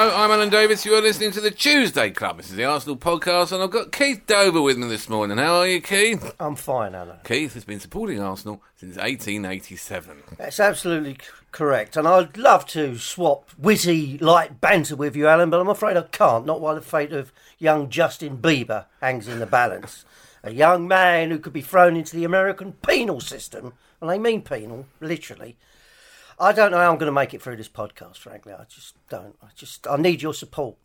Hello, I'm Alan Davies. You are listening to the Tuesday Club. This is the Arsenal podcast, and I've got Keith Dover with me this morning. How are you, Keith? I'm fine, Alan. Keith has been supporting Arsenal since 1887. That's absolutely c- correct. And I'd love to swap witty, light banter with you, Alan, but I'm afraid I can't. Not while the fate of young Justin Bieber hangs in the balance. A young man who could be thrown into the American penal system. And I mean penal, literally. I don't know how I'm going to make it through this podcast, frankly. I just don't. I just, I need your support.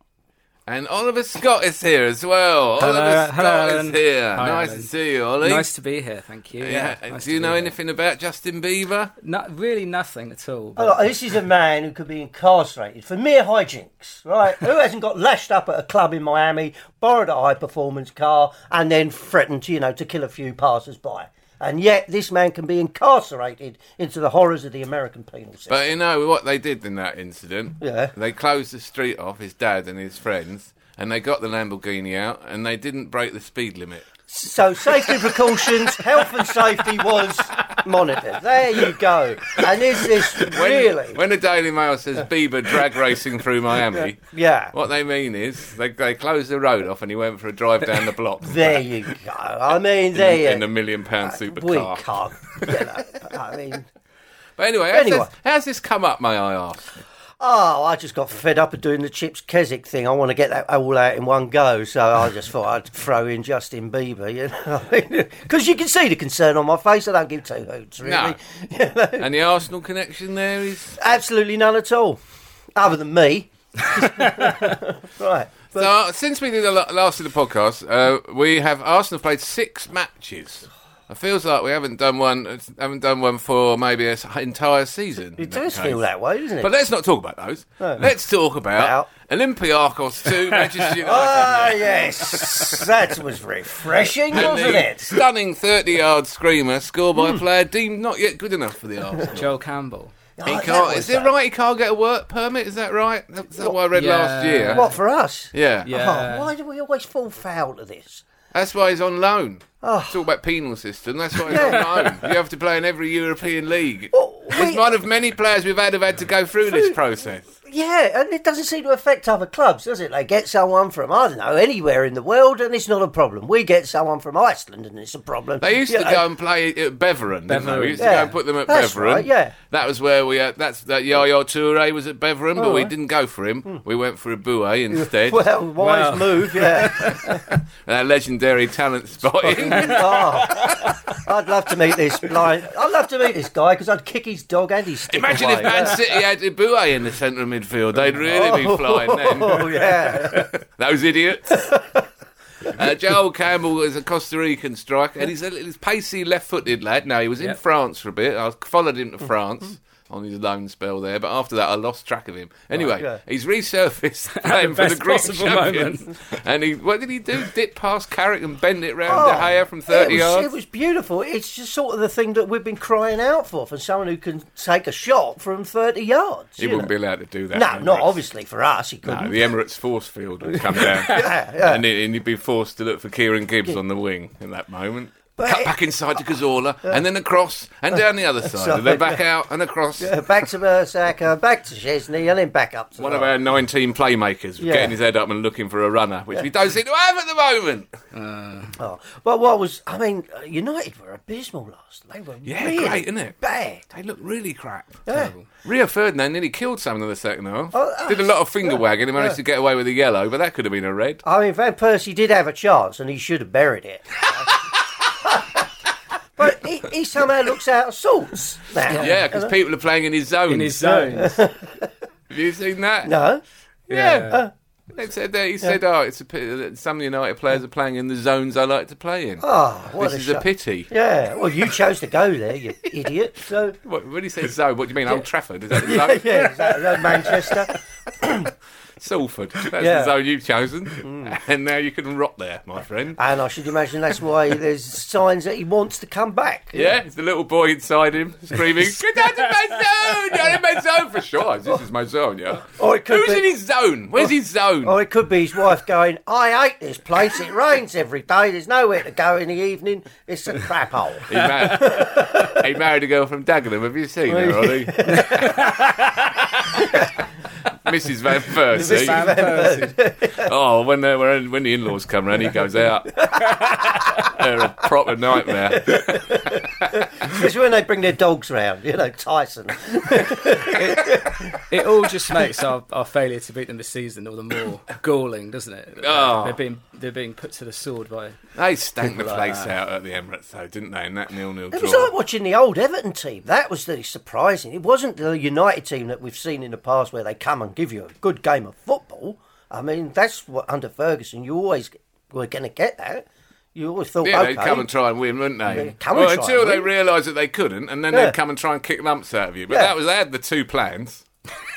And Oliver Scott is here as well. Hello, Oliver Scott hello, is here. Hi, nice Alan. to see you, Ollie. Nice to be here, thank you. Yeah. Yeah. nice Do you know be here. anything about Justin Bieber? No, really nothing at all. Oh, this is a man who could be incarcerated for mere hijinks, right? who hasn't got lashed up at a club in Miami, borrowed a high performance car, and then threatened, you know, to kill a few passers by? And yet, this man can be incarcerated into the horrors of the American penal system. But you know what they did in that incident? Yeah. They closed the street off, his dad and his friends, and they got the Lamborghini out, and they didn't break the speed limit. So, safety precautions, health and safety was monitored. There you go. And is this When, really? When the Daily Mail says Bieber drag racing through Miami, Yeah. what they mean is they, they closed the road off and he went for a drive down the block. There you go. I mean, there you in a million pound uh, We supercar. can't. You know, I mean. But anyway, how's, Anyway. This, how's this come up, may I ask? Oh, I just got fed up of doing the Chips Keswick thing. I want to get that all out in one go, so I just thought I'd throw in Justin Bieber, you know, because you can see the concern on my face. I don't give two hoots, really. No. You know? And the Arsenal connection there is. Absolutely none at all, other than me. right. So uh, since we did the last of the podcast, uh, we have Arsenal played six matches. It feels like we haven't done one, haven't done one for maybe an entire season. It does case. feel that way, doesn't it? But let's not talk about those. Let's talk about About? Olympiacos 2, Manchester United. Ah, yes. that was refreshing, wasn't the it? Stunning 30 yard screamer scored Hmm. by a player deemed not yet good enough for the Arsenal. Joel Campbell. Oh, that can't, was is it that. right? He can't get a work permit? Is that right? That's what I read last year. What, for us? Yeah. Yeah. Oh, why do we always fall foul to this? That's why he's on loan. Oh. Talk ah. about penal system. That's why on loan. You have to play in every European league. Well, one of many players we've had have had to go through this process. Yeah, and it doesn't seem to affect other clubs, does it? They get someone from, I don't know, anywhere in the world and it's not a problem. We get someone from Iceland and it's a problem. They used You to know, go and play at Beveren, didn't they? We Beveren. used to go Yeah. and put them at That's Beveren. right, yeah. That was where we had, that's, that Yaya Toure was at Beveren, but Oh, we right. didn't go for him. Hmm. We went for Eboué instead. Well, wise Wow. move, yeah. Our legendary talent spotting. oh, I'd love to meet this blind. I'd love to meet this guy because I'd kick his dog and his stick Imagine away. if Man. City had Eboué in the centre of midfield. They'd really be flying then. Oh, yeah. Those idiots. Uh, Joel Campbell is a Costa Rican striker, and he's a he's pacey left-footed lad. Now he was in Yep. France for a bit. I followed him to Mm-hmm. France on his loan spell there, but after that I lost track of him. Anyway, yeah. he's resurfaced playing for the Greek champions. And he, what did he do? Dip past Carrick and bend it round Oh, De Gea from thirty it was, yards. It was beautiful. It's just sort of the thing that we've been crying out for, for someone who can take a shot from 30 yards. he wouldn't know. be allowed to do that. No, not obviously for us. He No, couldn't. the Emirates force field would come down, Yeah, yeah. And he'd be forced to look for Kieran Gibbs on the wing in that moment. Cut back inside to Cazorla, and then across, and down the other side, and then back out and across. Uh, back to Mertesacker, back to Szczesny, and then back up to One of our 19 playmakers Yeah. getting his head up and looking for a runner, which we don't seem to have at the moment. Oh, but what was? I mean, uh, United were abysmal last. They were Yeah, really great, isn't it? Bad. They look really crap. Yeah. Rio Ferdinand nearly killed someone in the second half. Oh, uh, Did a lot of finger yeah, wagging and managed yeah. to get away with a yellow, but that could have been a red. I mean, Van Persie did have a chance, and he should have buried it. but he, he somehow looks out of sorts now. Yeah, because people are playing in his zone. In his zones. Have you seen that? No. Yeah. They said that he said, "Oh, it's a pity that some United players are playing in the zones I like to play in. Oh, what this a is shame. a pity." Yeah. Well, you chose to go there, you idiot. So. What, when he says zone, what do you mean? Old Trafford? Is that the zone? Yeah, exactly. Uh, Manchester. Salford. That's Yeah. Mm. the zone you've chosen, and now you can rot there, my friend. And I should imagine that's why there's signs that he wants to come back. Yeah, it's the little boy inside him screaming, "Get out of my zone! You're in my zone for sure. This is my zone, yeah." Or it could Who's be- in his zone? Where's his zone? Or it could be his wife going, I hate this place. It rains every day. There's nowhere to go in the evening. It's a crap hole. He, mar- he married a girl from Dagenham. Have you seen her, Ollie? Mrs. Van Persie. Van Persie. Oh, when uh, they were when the in-laws come round, he goes out. They're a proper nightmare. Especially when they bring their dogs round, you know, Tyson. It all just makes our, our failure to beat them this season all the more galling, doesn't it? Ah. Oh. They're being they're being put to the sword by. They stank the People like place out at the Emirates, though, didn't they? In that nil-nil draw. It was like watching the old Everton team. That was the surprising. It wasn't the United team that we've seen in the past where they come and give you a good game of football. I mean, that's what under Ferguson you always were going to get that. You always thought, Yeah, okay, they'd come and try and win, wouldn't they? Come well, and try until and they realised that they couldn't, and then Yeah. they'd come and try and kick lumps out of you. But Yeah. that was they had the two plans.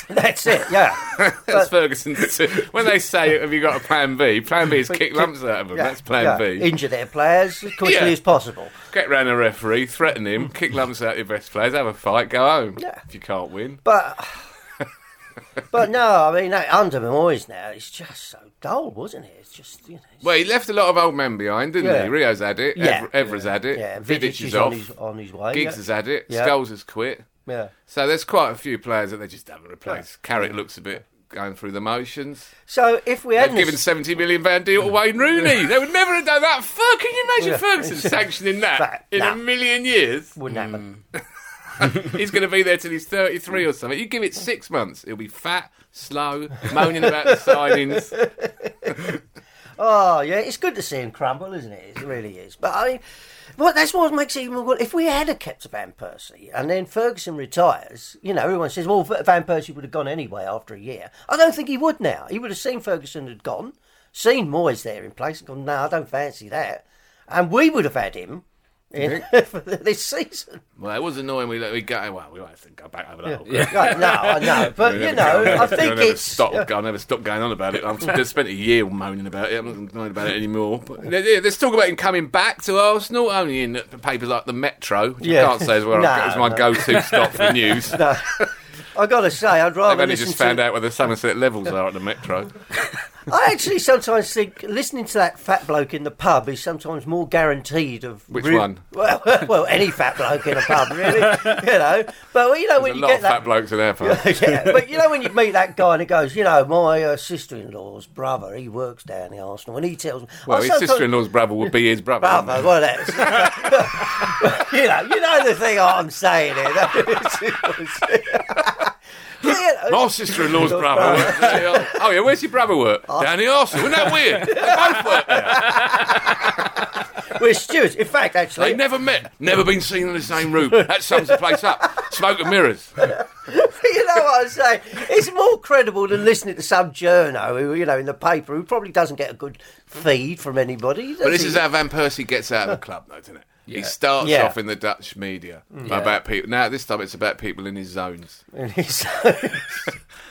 That's it. Yeah, That's Ferguson's two. When they say, "Have you got a plan B?" Plan B is kick lumps out of them. yeah, That's plan yeah. B. Injure their players as quickly Yeah. as possible. Get round a referee, threaten him, kick lumps out of your best players, have a fight, go home. Yeah. If you can't win. But but no, I mean that under Moyes now it's just so dull, wasn't it? It's just you know. it's- Well, he left a lot of old men behind, didn't Yeah. he? Rio's had it. Yeah. Ev- Evra's had it. yeah, Vidic, Vidic is on off. his on his way. Giggs yeah. has had it. Yeah. Scholes has quit. Yeah. So there's quite a few players that they just haven't replaced. Carrick looks a bit going through the motions. So if we They've hadn't given seventy million pound deal to Wayne Rooney. they would never have done that. Fuck! Can you imagine. Ferguson sanctioning that Fact, in nah. a million years? wouldn't happen. Hmm. He's going to be there till he's thirty-three or something. You give it six months, he'll be fat, slow, moaning about the signings. Oh yeah, it's good to see him crumble, isn't it? It really is. But I mean, well, that's what makes it even more. If we had a kept Van Persie and then Ferguson retires, you know, everyone says, "Well, Van Persie would have gone anyway after a year." I don't think he would now. He would have seen Ferguson had gone, seen Moyes there in place, and gone, "No, I don't fancy that," and we would have had him in, for this season. Well, it was annoying. We we go. Well, we won't have to go back over that. whole- Right, no, I know, but you know, go- I we'll think never it's stop. I'll never stop going on about it. I've spent a year moaning about it. I'm not moaning about it anymore. But there- there's talk about him coming back to Arsenal, only in papers like the Metro, which Yeah. I can't say is where No, I, is my no. go-to stop for news. I got to say, I'd rather I've only listen just to. found out where the Somerset levels are at the Metro. I actually sometimes think listening to that fat bloke in the pub is sometimes more guaranteed of Which one? Well, well, any fat bloke in a pub, really. you know, but you know There's when a you lot get of that. fat blokes in our pub. yeah, but you know when you meet that guy and he goes, you know, my uh, sister-in-law's brother, he works down the Arsenal, and he tells me, Well, I his sometimes- sister-in-law's brother would be his brother. Brother, he? well, that's you know, you know the thing I'm saying here. My sister-in-law's brother. works there. oh yeah, where's your brother work? Oh. Down the Arsenal. Isn't that weird? They both work there. We're stewards. In fact, actually, They never met, never been seen in the same room. That sums the place up. Smoke and mirrors. you know what I'm saying? It's more credible than listening to some journo who, you know, in the paper who probably doesn't get a good feed from anybody. But this does is how Van Persie gets out of the club, though, isn't it? He starts Yeah. off in the Dutch media about people. Now this time it's about people in his zones. He's-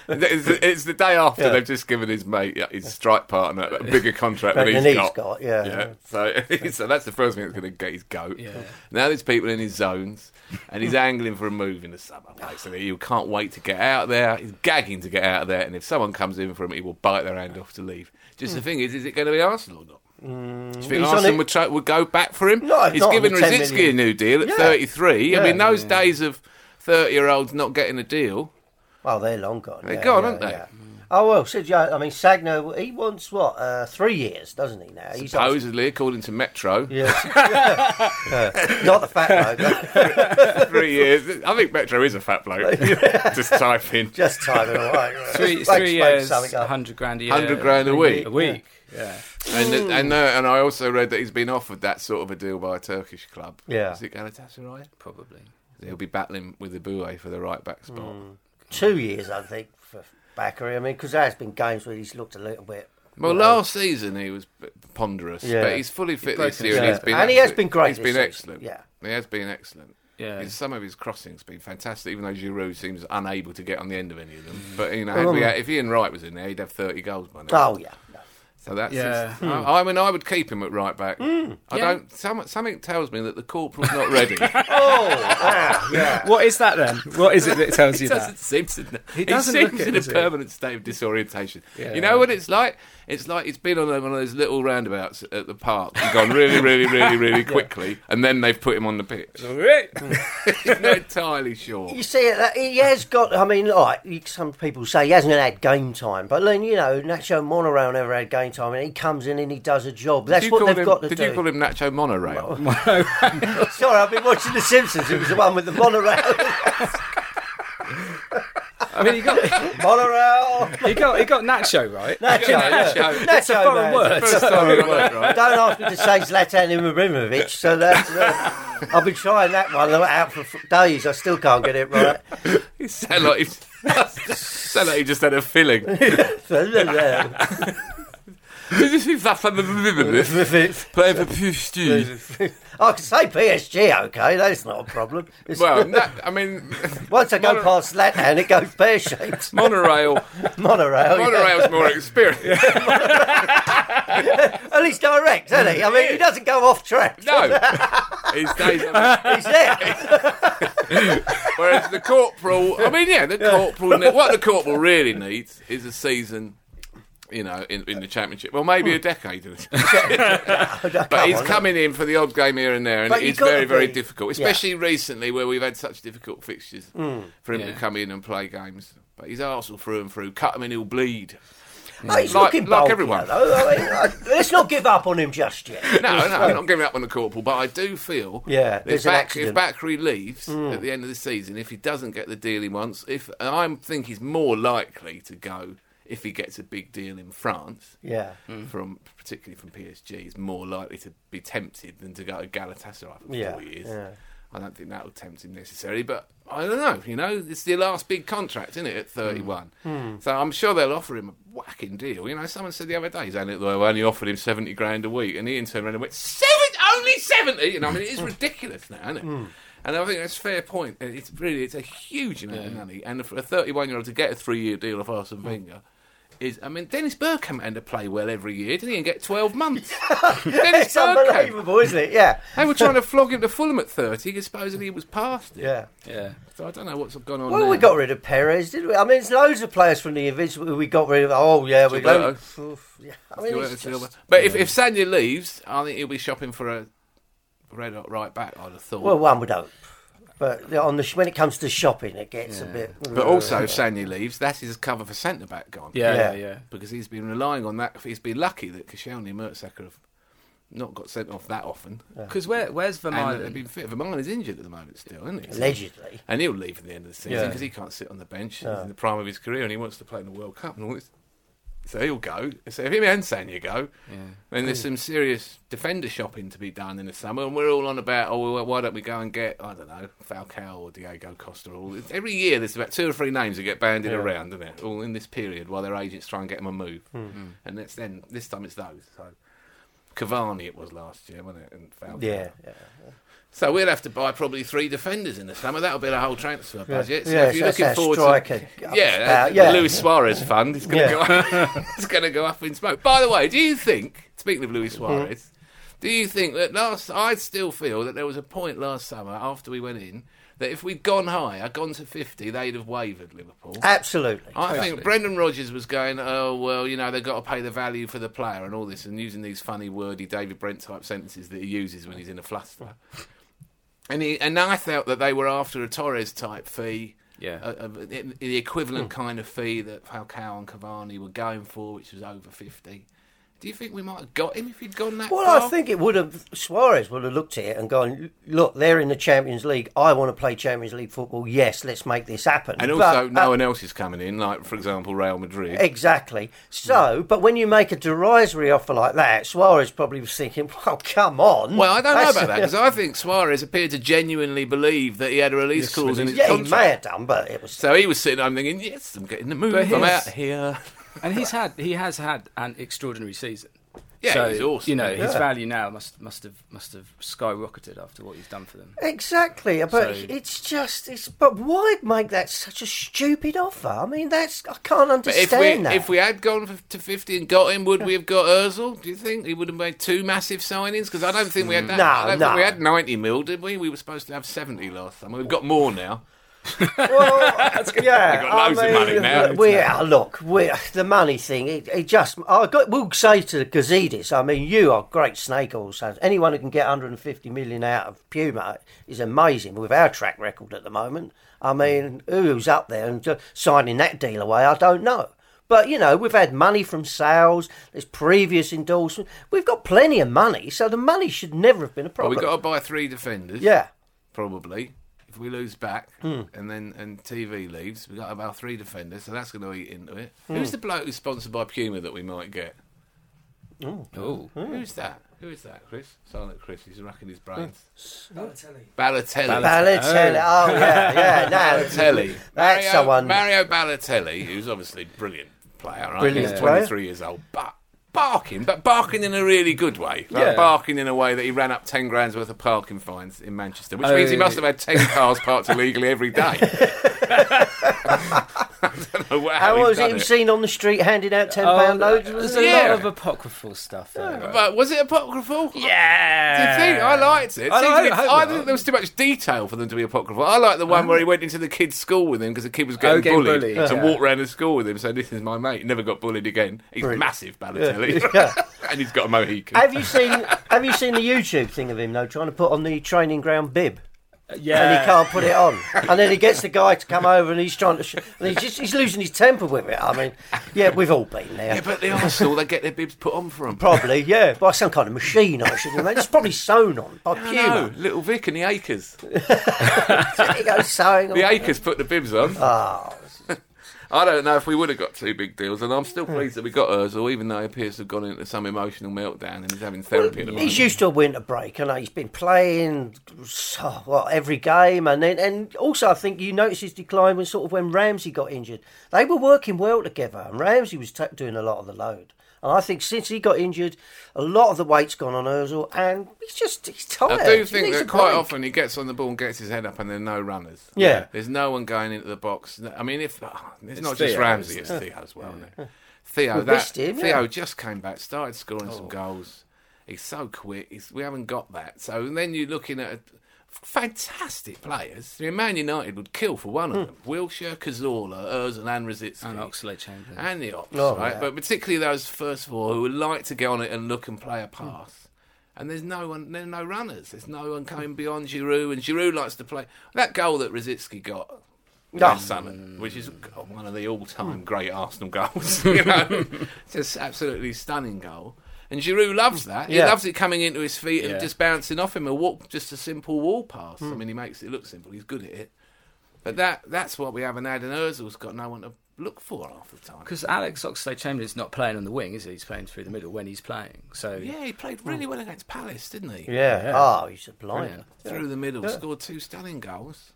It's, it's the day after Yeah. they've just given his mate, yeah, his strike partner, a bigger contract than Than he's he's got. got, yeah. yeah. So, so that's the first thing that's going to get his goat. Yeah. Now there's people in his zones, and he's angling for a move in the summer. Basically, he can't wait to get out there. He's gagging to get out of there, and if someone comes in for him, he will bite their hand off to leave. Just Hmm. the thing is, is it going to be Arsenal or not? Do you think He's on Arsenal it- would, try, would go back for him? No, He's not given on the 10 Rosicky a new deal at Yeah. 33. I mean, those days of 30 year olds not getting a deal. Well, they're long gone. They're yeah, gone, yeah, aren't they? yeah. Oh well, said yeah. I mean, Sagna, he wants what uh, three years, doesn't he? Now he's on- Supposedly, according to Metro, Yeah. Yeah. Not the fat bloke. three years. I think Metro is a fat bloke. Just type in Just timing away. Three, Make- three years, something 100 grand a year. 100 grand a week. A week, yeah. And and uh, and I also read that he's been offered that sort of a deal by a Turkish club. Yeah. Is it Galatasaray? Probably. He'll be battling with the Boué for the right back spot. Mm. Two years, I think, for Bakary. I mean, because there's been games where he's looked a little bit. Well, you know, last season he was ponderous, Yeah. but he's fully fit broken this year, and he's been leg. And he has been great He's this been season, excellent. yeah. he has been excellent. Yeah. His- some of his crossings been fantastic, even though Giroud seems unable to get on the end of any of them. Mm. But you know, had we had- if Ian Wright was in there, he'd have thirty goals by now. Oh yeah. So that's Yeah. his- I, I mean, I would keep him at right back. I Yeah. don't. Some, something tells me that the corporal's not ready. Oh, ah, yeah. What is that then? What is it that tells He you doesn't that? seem to. He, doesn't seems look it, in does a he? permanent state of disorientation. Yeah. You know what it's like? It's like he's been on one of those little roundabouts at the park and gone really, really, really, really quickly, and then they've put him on the pitch. He's not entirely sure. You see, it, he has got. I mean, like some people say he hasn't had game time, but then you know, Nacho Monorail never had game time, and he comes in and he does a job. That's what they've him, got to Did do. you call him Nacho Monorail? Sorry, I've been watching The Simpsons. It was the one with the monorail. I mean, he got monorail. he got he got Nacho right. Nacho. yeah. Nacho. It's a Nacho, foreign man. word. First time it worked, right? Don't ask me to say Zlatan Ibrahimovic. So that's. Uh, I've been trying that one out for days. I still can't get it right. You sound like you sound like you just had a filling. Play for PSG. I can say PSG, okay, that's not a problem. It's- Well, I mean, once I go Mono- past Zlatan, it goes pear shaped. monorail. Monorail. yeah. Monorail's more experienced. At least direct, isn't he? I mean, he doesn't go off track. No, he stays on. the- He's there. Whereas the corporal, I mean, yeah, the corporal. What the corporal really needs is a season. You know, in, in the championship, well, maybe a decade. But he's coming in for the odd game here and there, and But you it's gotta very, very be- difficult, especially recently where we've had such difficult fixtures Hmm. for him Yeah. to come in and play games. But he's Arsenal through and through. Cut him and he'll bleed. Oh, he's Like- looking like bulky, everyone. though. I mean, I- let's not give up on him just yet. No, no, I'm not giving up on the corporal, but I do feel Yeah, that there's if, an Bak- if accident. Hmm. Bakary leaves at the end of the season, if he doesn't get the deal he wants, if and I think he's more likely to go if he gets a big deal in France. Yeah. From particularly from PSG, he's more likely to be tempted than to go to Galatasaray for Yeah, four years. yeah. I don't think that will tempt him necessarily, but I don't know. You know, it's the last big contract, isn't it? At thirty-one, Hmm. so I'm sure they'll offer him a whacking deal. You know, someone said the other day he's only, they only offered him seventy grand a week, and Ian turned around and went, "Seven, only seventy? You know, I mean, it is ridiculous now, isn't it? Hmm. And I think that's a fair point. It's really, it's a huge amount of money, and for a thirty-one-year-old to get a three-year deal of Arsene Wenger. Is, I mean, Dennis Bergkamp had to play well every year, didn't he? And get 12 months. Dennis It's Bergkamp. unbelievable, isn't it? Yeah. They were trying to flog him to Fulham at 30 because supposedly he was past it. Yeah. Yeah. So I don't know what's gone on Well, now. we got rid of Perez, didn't we? I mean, there's loads of players from the Invincible we got rid of. Oh, yeah, we got. Yeah. I mean, it's just, But if, if Sanya leaves, I think he'll be shopping for a red hot right back, I'd have thought. well, one would hope. But on the when it comes to shopping, it gets a bit. but also, if Sanya leaves, that's his cover for centre back gone. Yeah, Yeah. yeah, yeah. Because he's been relying on that. He's been lucky that Koscielny and Mertesacker have not got sent off that often. Because where, where's And they've Vermaelen? been fit. Vermaelen is injured at the moment still, isn't he? allegedly. And he'll leave at the end of the season Yeah. because he can't sit on the bench. He's in the prime of his career and he wants to play in the World Cup and all this. So he'll go. So if him and Sanya go, then there's some serious defender shopping to be done in the summer. And we're all on about, oh, well, why don't we go and get, I don't know, Falcao or Diego Costa? Or all, every year there's about two or three names that get bandied around, isn't it? All in this period while their agents try and get them a move. Hmm. Hmm. And that's then, this time it's those. So Cavani it was last year, wasn't it? And Falcao. Yeah. yeah. So we'll have to buy probably three defenders in the summer. That'll be the whole transfer budget. So Yeah, if you're so looking forward striker to, up- yeah, uh, yeah. the Luis Suarez fund is going to Yeah. go. Up, it's going to go up in smoke. By the way, do you think? Speaking of Luis Mm-hmm. Suarez, do you think that last? I still feel that there was a point last summer after we went in that if we'd gone higher, gone to 50, they'd have wavered Liverpool. Absolutely. I think Brendan Rodgers was going, oh, well, you know, they've got to pay the value for the player and all this, and using these funny, wordy David Brent type sentences that he uses when he's in a fluster. And, he, and I felt that they were after a Torres type fee. Yeah. a- a- the equivalent hmm. kind of fee that Falcao and Cavani were going for, which was over 50. Do you think we might have got him if he'd gone that Well, far? I think it would have. Suarez would have looked at it and gone, "Look, they're in the Champions League. I want to play Champions League football. Yes, let's make this happen." And But, also, no uh, one else is coming in, like, for example, Real Madrid. Exactly. So, but when you make a derisory offer like that, Suarez probably was thinking, "Well, come on." Well, I don't know about that because I think Suarez appeared to genuinely believe that he had a release clause in his yeah, he may have done, but it was. So he was sitting I'm thinking, "Yes, I'm getting the move. I'm out here." And he's had he has had an extraordinary season. Yeah, so, he's awesome. You know, his Yeah. value now must must have must have skyrocketed after what he's done for them. Exactly, but So- it's just it's. But why make that such a stupid offer? I mean, that's I can't But if understand we that. if we had gone to fifty and got him, would we have got Özil? Do you think he would have made two massive signings? Because I don't think we had that. No, I don't no. think we had ninety mil, did we? We were supposed to have seventy last time. We've got more now. Well, yeah, got loads of money now. We uh, look, we the money thing. It, it just I got. We'll say to the Gazidis. I mean, you are great snake oil sales. Anyone who can get 150 million out of Puma is amazing. With our track record at the moment, I mean, who's up there and signing that deal away? I don't know. But you know, we've had money from sales. There's previous endorsement. We've got plenty of money, so the money should never have been a problem. we've got to buy three defenders. yeah. probably. If we lose back Hmm. and then and TV leaves, we've got about three defenders, so that's going to eat into it. Hmm. Who's the bloke who's sponsored by Puma that we might get? Oh, Who's that? Who is that, Chris? Silent Chris. He's racking his brains. Balotelli. Balotelli. Balotelli. Oh, yeah, yeah. No, Balotelli. That's Mario, someone. Mario Balotelli, who's obviously a brilliant player, right? Brilliant He's player. 23 years old, but barking, but barking in a really good way. Like Yeah. barking in a way that he ran up 10 grand's worth of parking fines in Manchester, which Oh, means he oh, must have had 10 cars parked illegally every day. I don't know how, How he's was done he it. seen on the street handing out ten oh, pound notes? there's a lot of apocryphal stuff. There. But was it apocryphal? Yeah. Do you think? I liked it. I like, I, I think there was too much detail for them to be apocryphal. I like the one uh-huh. where he went into the kid's school with him because the kid was getting Oh, getting bullied, bullied, and yeah. walked around the school with him. So this is my mate. Never got bullied again. He's Brilliant. massive, Balotelli, Yeah. and he's got a mohican. Have you seen Have you seen the YouTube thing of him though, trying to put on the training ground bib? Yeah. And he can't put it on, and then he gets the guy to come over, and he's trying to, sh- and he's just he's losing his temper with it. I mean, yeah, we've all been there. yeah, but the Arsenal, they get their bibs put on for them. Probably, yeah, by some kind of machine, I should imagine. It's probably sewn on by I know, little Vic and the Akers. There you go, sewing on. The Akers put the bibs on. Oh, I don't know if we would have got two big deals, and I'm still hmm. pleased that we got Ozil, even though he appears to have gone into some emotional meltdown and he's having therapy at the moment. He's used to a winter break, and he's been playing so, well every game, and then and also I think you noticed his decline when sort of when Ramsey got injured. They were working well together, and Ramsey was ta doing a lot of the load. And I think since he got injured, a lot of the weight's gone on Özil, and he's just he's tired. I do think that quite break. often he gets on the ball and gets his head up, and there are no runners. Yeah. there's no one going into the box. I mean, if oh, it's, not Theo, just Ramsey, it's Theo as well. isn't it? Theo, We that, him, Theo yeah. just came back, started scoring Oh. some goals. He's so quick. He's, we haven't got that. So and then you're looking at fantastic players. I mean, Man United would kill for one of Hmm. them: Wilshere, Cazorla, Ozil, and Rosicky. And Oxlade Chamberlain. and the ops, Oh, right? yeah. But particularly those first four who would like to get on it and look and play a hmm. pass. And there's no one, there's no runners. There's no one coming beyond Giroud, and Giroud likes to play that goal that Rosicky got. Hmm. Last summer, which is one of the all-time hmm. great Arsenal goals, you know, just absolutely stunning goal. And Giroud loves that. He Yeah. loves it coming into his feet and Yeah. just bouncing off him. A walk, just a simple wall pass. Hmm. I mean, he makes it look simple. He's good at it. But that—that's what we haven't had. And Özil's got no one to look for half the time. Because Alex Oxlade Chamberlain's not playing on the wing, is he? He's playing through the middle when he's playing. So Yeah, he played really well against Palace, didn't he? Yeah. Yeah. Oh, he's a blind. Brilliant. Through the middle, scored two stunning goals.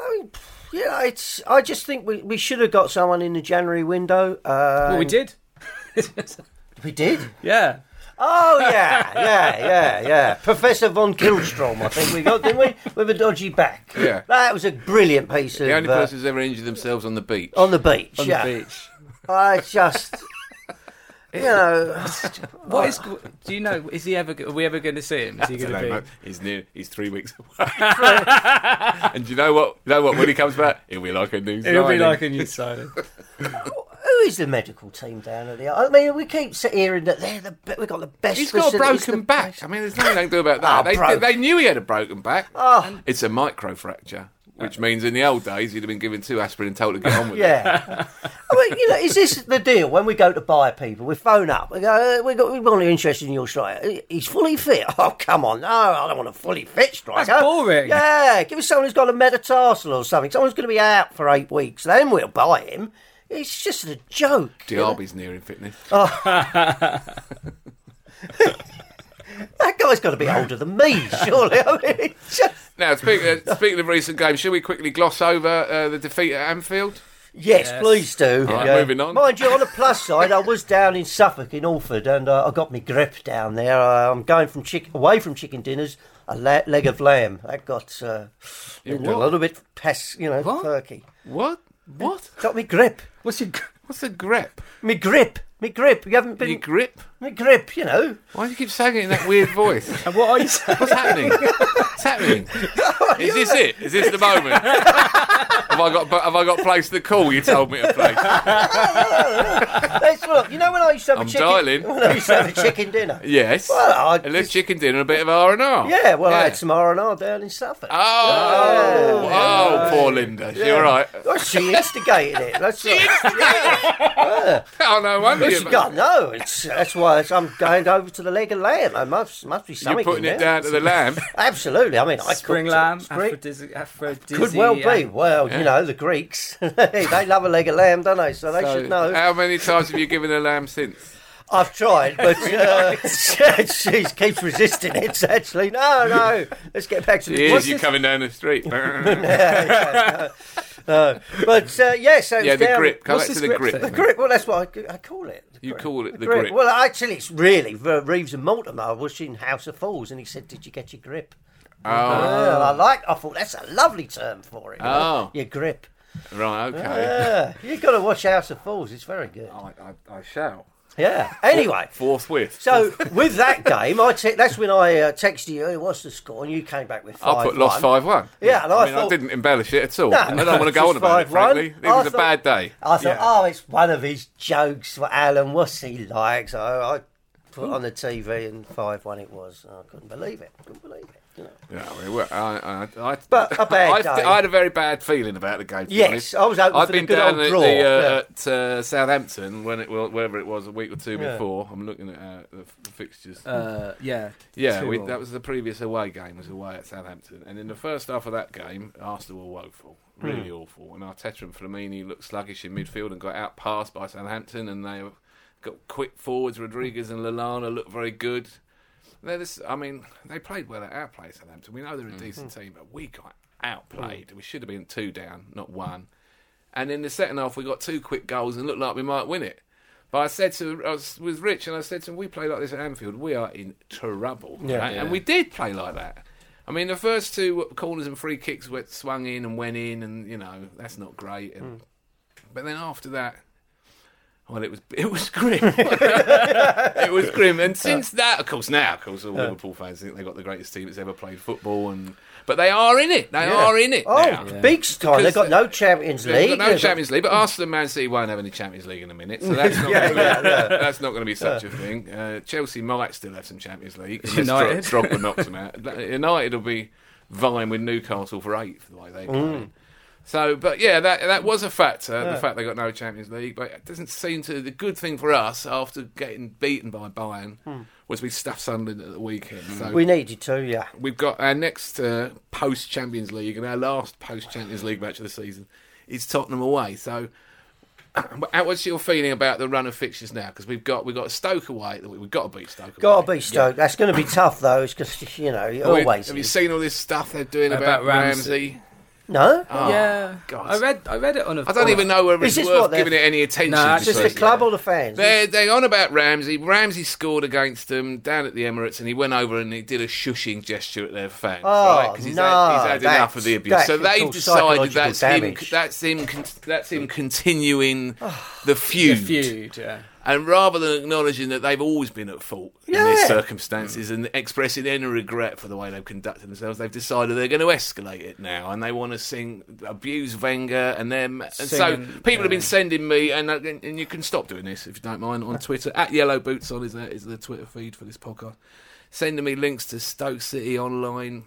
I mean, yeah, it's. I just think we, we should have got someone in the January window. Uh, well, we did. We did. Yeah. Oh yeah, yeah, yeah, yeah. Professor von Killstrom, I think we got, didn't we? With a dodgy back. Yeah. That was a brilliant piece of The only uh, person who's ever injured themselves on the beach. on the beach. On yeah. the beach. I just. You know, What is? Do you know? Is he ever? Are we ever going to see him? Is he going know, to mate. be? He's near. He's three weeks away. and do you know what? You know what? When he comes back, he'll be like a new. He'll be like a new signing. Who is the medical team down at the? I mean, we keep hearing that they're the we've got the best. He's got a broken back. best- I mean, there's nothing they can do about that. Oh, they, broke. they knew he had a broken back. Oh. It's a microfracture. which means in the old days he'd have been given two aspirin and told to get on with it. Yeah. I mean, you know, is this the deal when we go to buy people? We phone up. We go, uh, we got, we're only interested in your striker. Uh, he's fully fit. Oh, come on. No, I don't want a fully fit striker. That's boring. Yeah, give us someone who's got a metatarsal or something. Someone's going to be out for eight weeks. Then we'll buy him. It's just a joke. you know? Diaby's near in fitness. That guy's got to be older than me, surely. I mean, just... Now, speaking, uh, speaking of recent games, should we quickly gloss over uh, the defeat at Anfield? Yes, Yes. please do. All right, moving on. Mind you, on the plus side, I was down in Suffolk in Alford, and uh, I got my grip down there. Uh, I'm going from chick- away from chicken dinners, a la- leg of lamb. That got uh, a little bit pes, you know, What? perky. What? What? Got me grip, What's your? What's a grip? me grip, me grip. You haven't Your been grip? Grip, you know. Why do you keep saying it in that weird voice? And what are you saying? What's happening? What's happening? Is this it? Is this the moment? have I got have I got place to call? You told me to place. Let's look. You know when I used to have I'm a chicken, dialing. when I used to have a chicken dinner. Yes. Well, I a little chicken dinner, and a bit of R and R. Yeah, well, I had some R and R down in Suffolk. Oh, oh, oh poor Linda. She all right? Well, she instigated it. That's right. Oh no wonder you. she got no. It's that's why it's, I'm going over to the leg of lamb. I must must be something. You're putting in it there. down to the lamb. Absolutely. I mean, I Spring cooked lamb, Spring- aphrodisi- aphrodisiac. Could well be. Well, Yeah. you know, the Greeks, they love a leg of lamb, don't they? So they So, should know. How many times have you given a lamb since? I've tried, but uh, she keeps resisting it. Actually, no, no. Let's get back to the. Here's you this- coming down the street. Uh, but uh, yes, so yeah, the down- grip. Come What's back to this the grip grip. thing? The grip. Well, that's what I, I call it. You grip. call it the grip. Well, actually, it's really uh, Reeves and Mortimer. I was in House of Fools, and he said, "Did you get your grip?" Oh, Yeah, I like. I thought that's a lovely term for it. you know, Oh. your grip. right, okay. Yeah, you've got to watch House of Fools. It's very good. I, I, I shall. Yeah. Anyway, Forthwith. so with that game, I te- that's when I uh, texted you. What's the score? And you came back with five. I put lost five one. Yeah, and I I mean, I didn't embellish it at all. No, I don't want to go on about it. 5-1. Frankly, it I was a bad day. I thought, Yeah. oh, it's one of his jokes for Alan. What's he like? So I put on the TV, and five one it was. I couldn't believe it. Couldn't believe it. You know. Yeah, I mean, well, I, I, I, But a bad I, day. I had a very bad feeling about the game. Yes. I was hoping I'd for the good down old at, draw, the, uh, yeah. at uh, Southampton when it well, wherever it was a week or two Yeah. before. I'm looking at uh, the, the fixtures. Uh, yeah. yeah, two we, all. that was the previous away game. Was away at Southampton, and in the first half of that game, Arsenal were woeful, really Hmm. awful. And Arteta and Flamini looked sluggish in midfield and got outpassed by Southampton, and they got quick forwards. Rodriguez and Lallana looked very good. They're this, I mean, they played well at our place, Southampton. We know they're a mm-hmm. decent team, but we got outplayed. Mm. We should have been two down, not one. And in the second half, we got two quick goals and looked like we might win it. But I said to, I was with Rich, and I said to him, we play like this at Anfield, we are in trouble. Yeah. right? And we did play like that. I mean, the first two corners and free kicks went swung in and went in, and you know that's not great. And, mm. But then after that, well, it was it was grim. it was grim. And since that, of course, now, of course, all Liverpool fans think they've got the greatest team that's ever played football, and but they are in it. They are in it. Oh, now. big time! They've got no Champions They've League. got no They've got- Champions League, but Arsenal and Man City won't have any Champions League in a minute, so that's not Yeah, going to yeah, be, yeah. that's not going to be such a thing. Uh, Chelsea might still have some Champions League. unless United. Dro- Drogba knocks them out. United will be vying with Newcastle for eighth the way they play. So, but yeah, that that was a factor. The fact they got no Champions League, but it doesn't seem to. The good thing for us after getting beaten by Bayern was we stuffed Sunderland at the weekend. So Hmm. We needed to, yeah. We've got our next uh, post Champions League and our last post Champions League match of the season is Tottenham away. So, how- what's your feeling about the run of fixtures now? Because we've got we've got Stoke away. We've got to beat Stoke. Got to away. be Stoke. That's going to be tough, though. It's because you know, Have always. Have you seen all this stuff they're doing about, About Ramsey? Ramsey. No, Oh, yeah. God. I read. I read it on a. I don't even know whether it's worth giving it any attention. Nah, it's just the club fair. or the fans. They're, they're on about Ramsey. Ramsey scored against them down at the Emirates, and he went over and he did a shushing gesture at their fans, Oh, right? Because he's, no, had, he's had enough that's- of the abuse. So they've decided psychological that's him. That's him. That's him continuing the feud. the feud. Yeah. And rather than acknowledging that they've always been at fault in Yeah. these circumstances and expressing any regret for the way they've conducted themselves, they've decided they're going to escalate it now and they want to sing, abuse Wenger and them. And so people have been sending me, and, uh, and you can stop doing this if you don't mind, on Twitter. At Yellow Boots on is, that, is the Twitter feed for this podcast. Sending me links to Stoke City online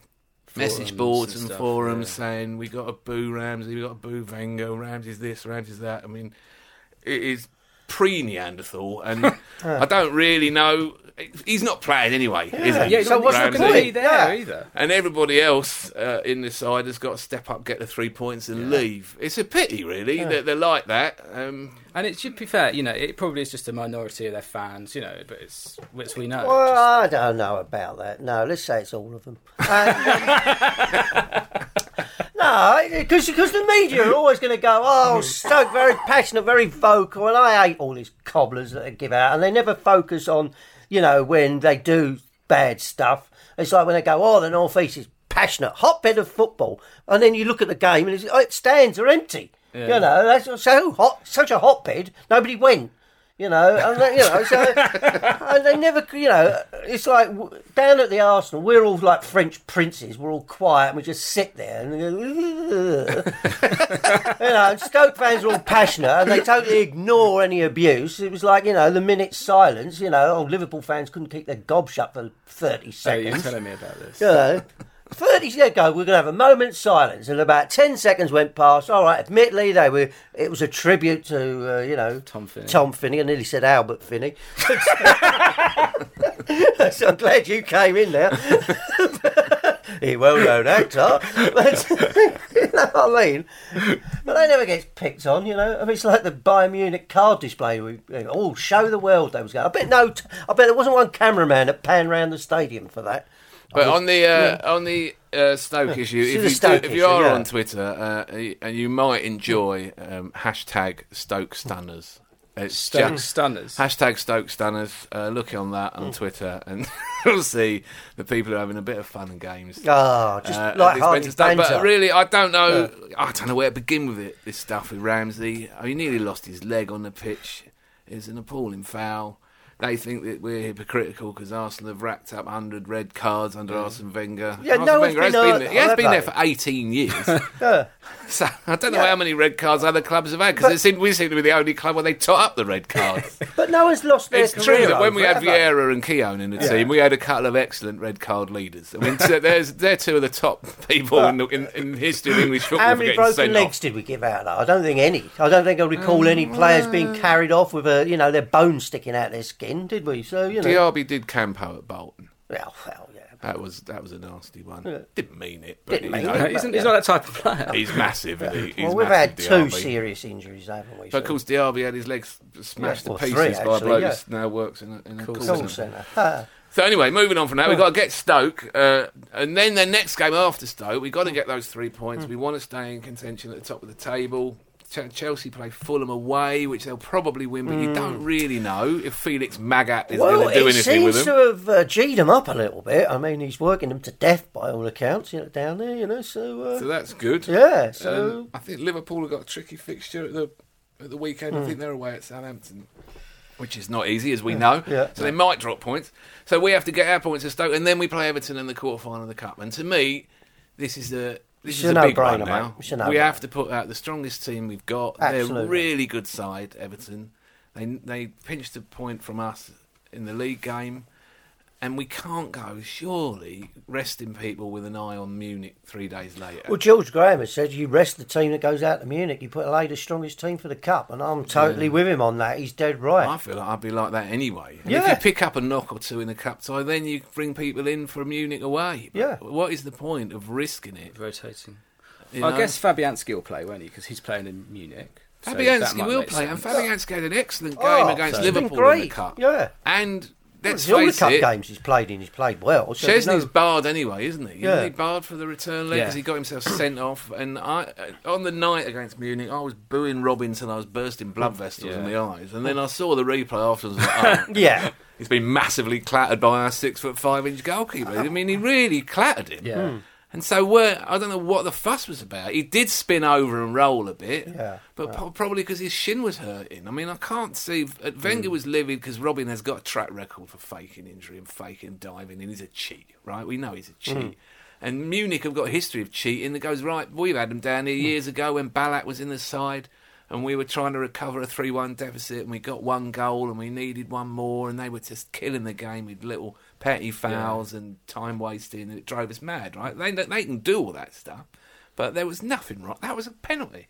message boards and and, stuff, forums yeah. saying we got a boo Ramsey, we got a boo Wenger, Ramsey's this, Ramsey's that. I mean, it is pre Neanderthal, and I don't really know. He's not playing anyway, is he? Yeah, so what's not Ramsey? going to be there Yeah. either. And everybody else uh, in the side has got to step up, get the three points, and leave. It's a pity, really, that they're like that. Um, And it should be fair, you know, it probably is just a minority of their fans, you know, but it's which we know. Well, I don't know about that. No, let's say it's all of them. Um, no, because because the media are always going to go, oh, Stoke, very passionate, very vocal, and I hate all these cobblers that they give out, and they never focus on, you know, when they do bad stuff. It's like when they go, oh, the North East is passionate, hotbed of football, and then you look at the game and it's, oh, it stands are empty. You know, that's so hot, such a hotbed. Nobody went. You know, and they, you know, so and they never, you know, it's like down at the Arsenal, we're all like French princes. We're all quiet and we just sit there and, go, you know, and Stoke fans are all passionate and they totally ignore any abuse. It was like, you know, the minute silence. You know, oh, Liverpool fans couldn't keep their gob shut for thirty so you're seconds. telling me about this. You know, 30 seconds ago, we are going to have a moment's silence, and about 10 seconds went past. All right, admittedly, they were, it was a tribute to, uh, you know, Tom Finney. Tom Finney. I nearly said Albert Finney. so I'm glad you came in there. he well known actor. But, you know what I mean? But they never gets picked on, you know. I mean, it's like the Bayern Munich card display. We all show the world they was going. I bet no, t- I bet there wasn't one cameraman that panned round the stadium for that. But on the uh, on the uh, Stoke issue, if you, Stoke do, if you are yeah. on Twitter uh, and you might enjoy um, hashtag Stoke Stunners, it's Stoke just Stunners. hashtag Stoke Stunners. Uh, look on that on Twitter, and you'll see the people are having a bit of fun and games. Oh, just uh, at like the Hardy expense banter. But really, I don't know. I don't know where to begin with it. This stuff with Ramsey. Mean, he nearly lost his leg on the pitch. It's an appalling foul. They think that we're hypocritical because Arsenal have racked up 100 red cards under Arsene Wenger. Yeah, Arsene no one's Wenger has been been hurt, there. He has been there for 18 years. Yeah. so I don't know how many red cards other clubs have had because we seem to be the only club where they tot up the red cards. But no one's lost their It's career true that when we had. Vieira and Keown in the team, we had a couple of excellent red card leaders. I mean, so there's they're two of the top people in, the, in, in history of English football. How many broken legs off. did we give out? Though? I don't think any. I don't think I recall any players being mm. carried off with a, you know, their bones sticking out their skin, did we? So you know, Diaby did Campo at Bolton. well, well, yeah. That was that was a nasty one. Didn't mean it, but Didn't you mean know, it, No, he's, he's not that type of player. he's massive. isn't he? He's well, we've massive, had two serious injuries, haven't we? But of course, Diaby had his legs smashed Yeah, well, to three, pieces by a bloke yeah. who now works in a, in a call, call centre. centre. So anyway, moving on from that, we've got to get Stoke, uh, and then the next game after Stoke, we've got to get those three points. We want to stay in contention at the top of the table. Ch- Chelsea play Fulham away, which they'll probably win, but you don't really know if Felix Magath is Well, going to do anything with them. Well, it seems to have uh, G'd him up a little bit. I mean, he's working them to death by all accounts, you know, down there, you know. So, uh, So that's good. yeah. So Um, I think Liverpool have got a tricky fixture at the at the weekend. Hmm. I think they're away at Southampton, which is not easy, as we know. Yeah. So they might drop points. So we have to get our points to Stoke, and then we play Everton in the quarter final of the cup. And to me, this is the this is a big one now. mate. It's a we have to put out the strongest team we've got. They're Absolutely. a really good side, Everton. They they pinched a point from us in the league game. And we can't go, surely, resting people with an eye on Munich three days later. Well, George Graham has said you rest the team that goes out to Munich. You put away the strongest team for the cup, and I'm totally with him on that. He's dead right. I feel like I'd be like that anyway. And If you pick up a knock or two in the cup tie, then you bring people in for Munich away. But Yeah. What is the point of risking it? Rotating. you I guess Fabianski will play, won't he? Because he's playing in Munich. So Fabianski might will make play, and. Fabianski had an excellent oh, game Oh, against he's been Liverpool in the cup. Yeah. And let's all the cup it, games he's played in, he's played well. So there's Szczesny's no- barred anyway, isn't he? Yeah. Isn't he barred for the return leg Yeah. because he got himself sent off. And I, uh, on the night against Munich, I was booing Robin till I was bursting blood vessels in the eyes. And then I saw the replay afterwards. and I was like, oh, yeah. He's been massively clattered by our six foot five inch goalkeeper. I mean, he really clattered him. Yeah. Hmm. And so I don't know what the fuss was about. He did spin over and roll a bit, Yeah, but po- probably because his shin was hurting. I mean, I can't see. uh, Wenger was livid because Robin has got a track record for faking injury and faking diving, and he's a cheat, right? We know he's a cheat. And Munich have got a history of cheating that goes right. We've had them down here years ago when Ballack was in the side, and we were trying to recover a three-one deficit, and we got one goal, and we needed one more, and they were just killing the game with little petty fouls and time wasting, and it drove us mad. Right? They they can do all that stuff. But there was nothing wrong. That was a penalty.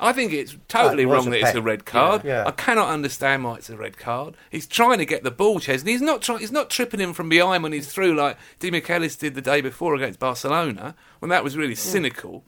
I think it's totally That wrong that it's pen- a red card. Yeah. I cannot understand why it's a red card. He's trying to get the ball, Szczesny. He's not trying. He's not tripping him from behind when he's through like Demichelis did the day before against Barcelona, when that was really cynical.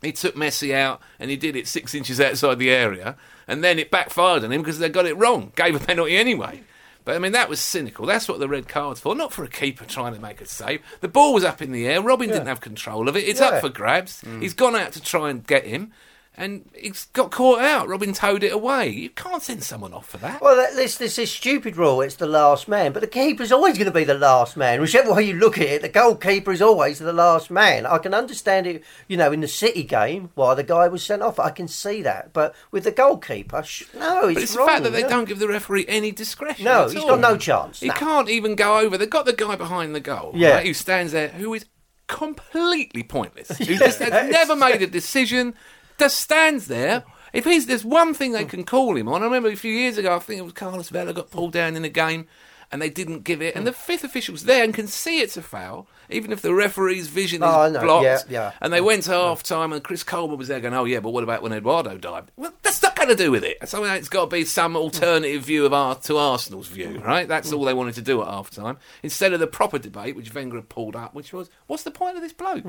He took Messi out and he did it six inches outside the area, and then it backfired on him because they got it wrong. Gave a penalty anyway. But I mean, that was cynical. That's what the red card's for. Not for a keeper trying to make a save. The ball was up in the air. Robin didn't have control of it. It's Yeah. up for grabs. Mm. He's gone out to try and get him, and he's got caught out. Robin towed it away. You can't send someone off for that. Well, this this is stupid rule. It's the last man, but the keeper's always going to be the last man. Whichever way you look at it, the goalkeeper is always the last man. I can understand it, you know, in the City game why the guy was sent off. I can see that, but with the goalkeeper, sh- no, it's, But it's wrong. the fact that they don't give the referee any discretion. No, he's all. got no chance. He No. can't even go over. They've got the guy behind the goal, Yeah. right, who stands there, who is completely pointless, who just has never made a decision, just stands there. If he's there's one thing they hmm. can call him on. I remember a few years ago, I think it was Carlos Vela got pulled down in a game. And they didn't give it, and hmm. the fifth official's there and can see it's a foul, even if the referee's vision is Oh, I know. blocked. Yeah, yeah. And they went to half time, and Chris Coleman was there going, "Oh yeah, but what about when Eduardo died?" Well, that's not going to do with it. So it's got to be some hmm. alternative view of our, to Arsenal's view, right? That's all they wanted to do at half time, instead of the proper debate which Wenger had pulled up, which was, "What's the point of this bloke?"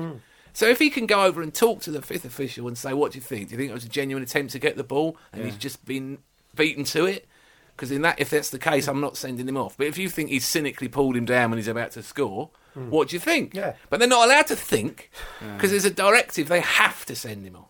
So if he can go over and talk to the fifth official and say, "What do you think? Do you think it was a genuine attempt to get the ball, and he's just been beaten to it?" Because in that, if that's the case, I'm not sending him off. But if you think he's cynically pulled him down when he's about to score, what do you think? Yeah. But they're not allowed to think because there's a directive. They have to send him off.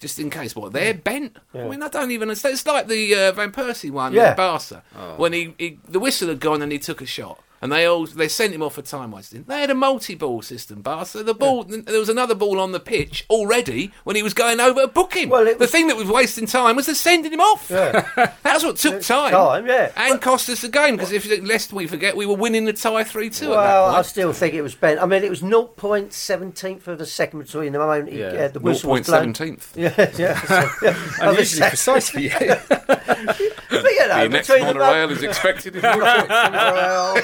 Just in case, what they're bent. I mean, I don't even. It's it's like the uh, Van Persie one Yeah. in Barca when he, he the whistle had gone and he took a shot, and they all they sent him off for time wasting. They had a multi-ball system, Barca. The ball there was another ball on the pitch already when he was going over to book him. Well, it the thing that was wasting time was the sending him off. That's what took time. time, yeah. and cost us the game because if lest we forget, we were winning the tie three two. Well, at that I still think it was bent. I mean, it was 0.17th of a second between the moment he, Yeah. uh, the whistle was blown. 0.17th. Yeah, yeah. So, yeah. Unusually precise for you. But, you know, The next between the monorail is expected in Well,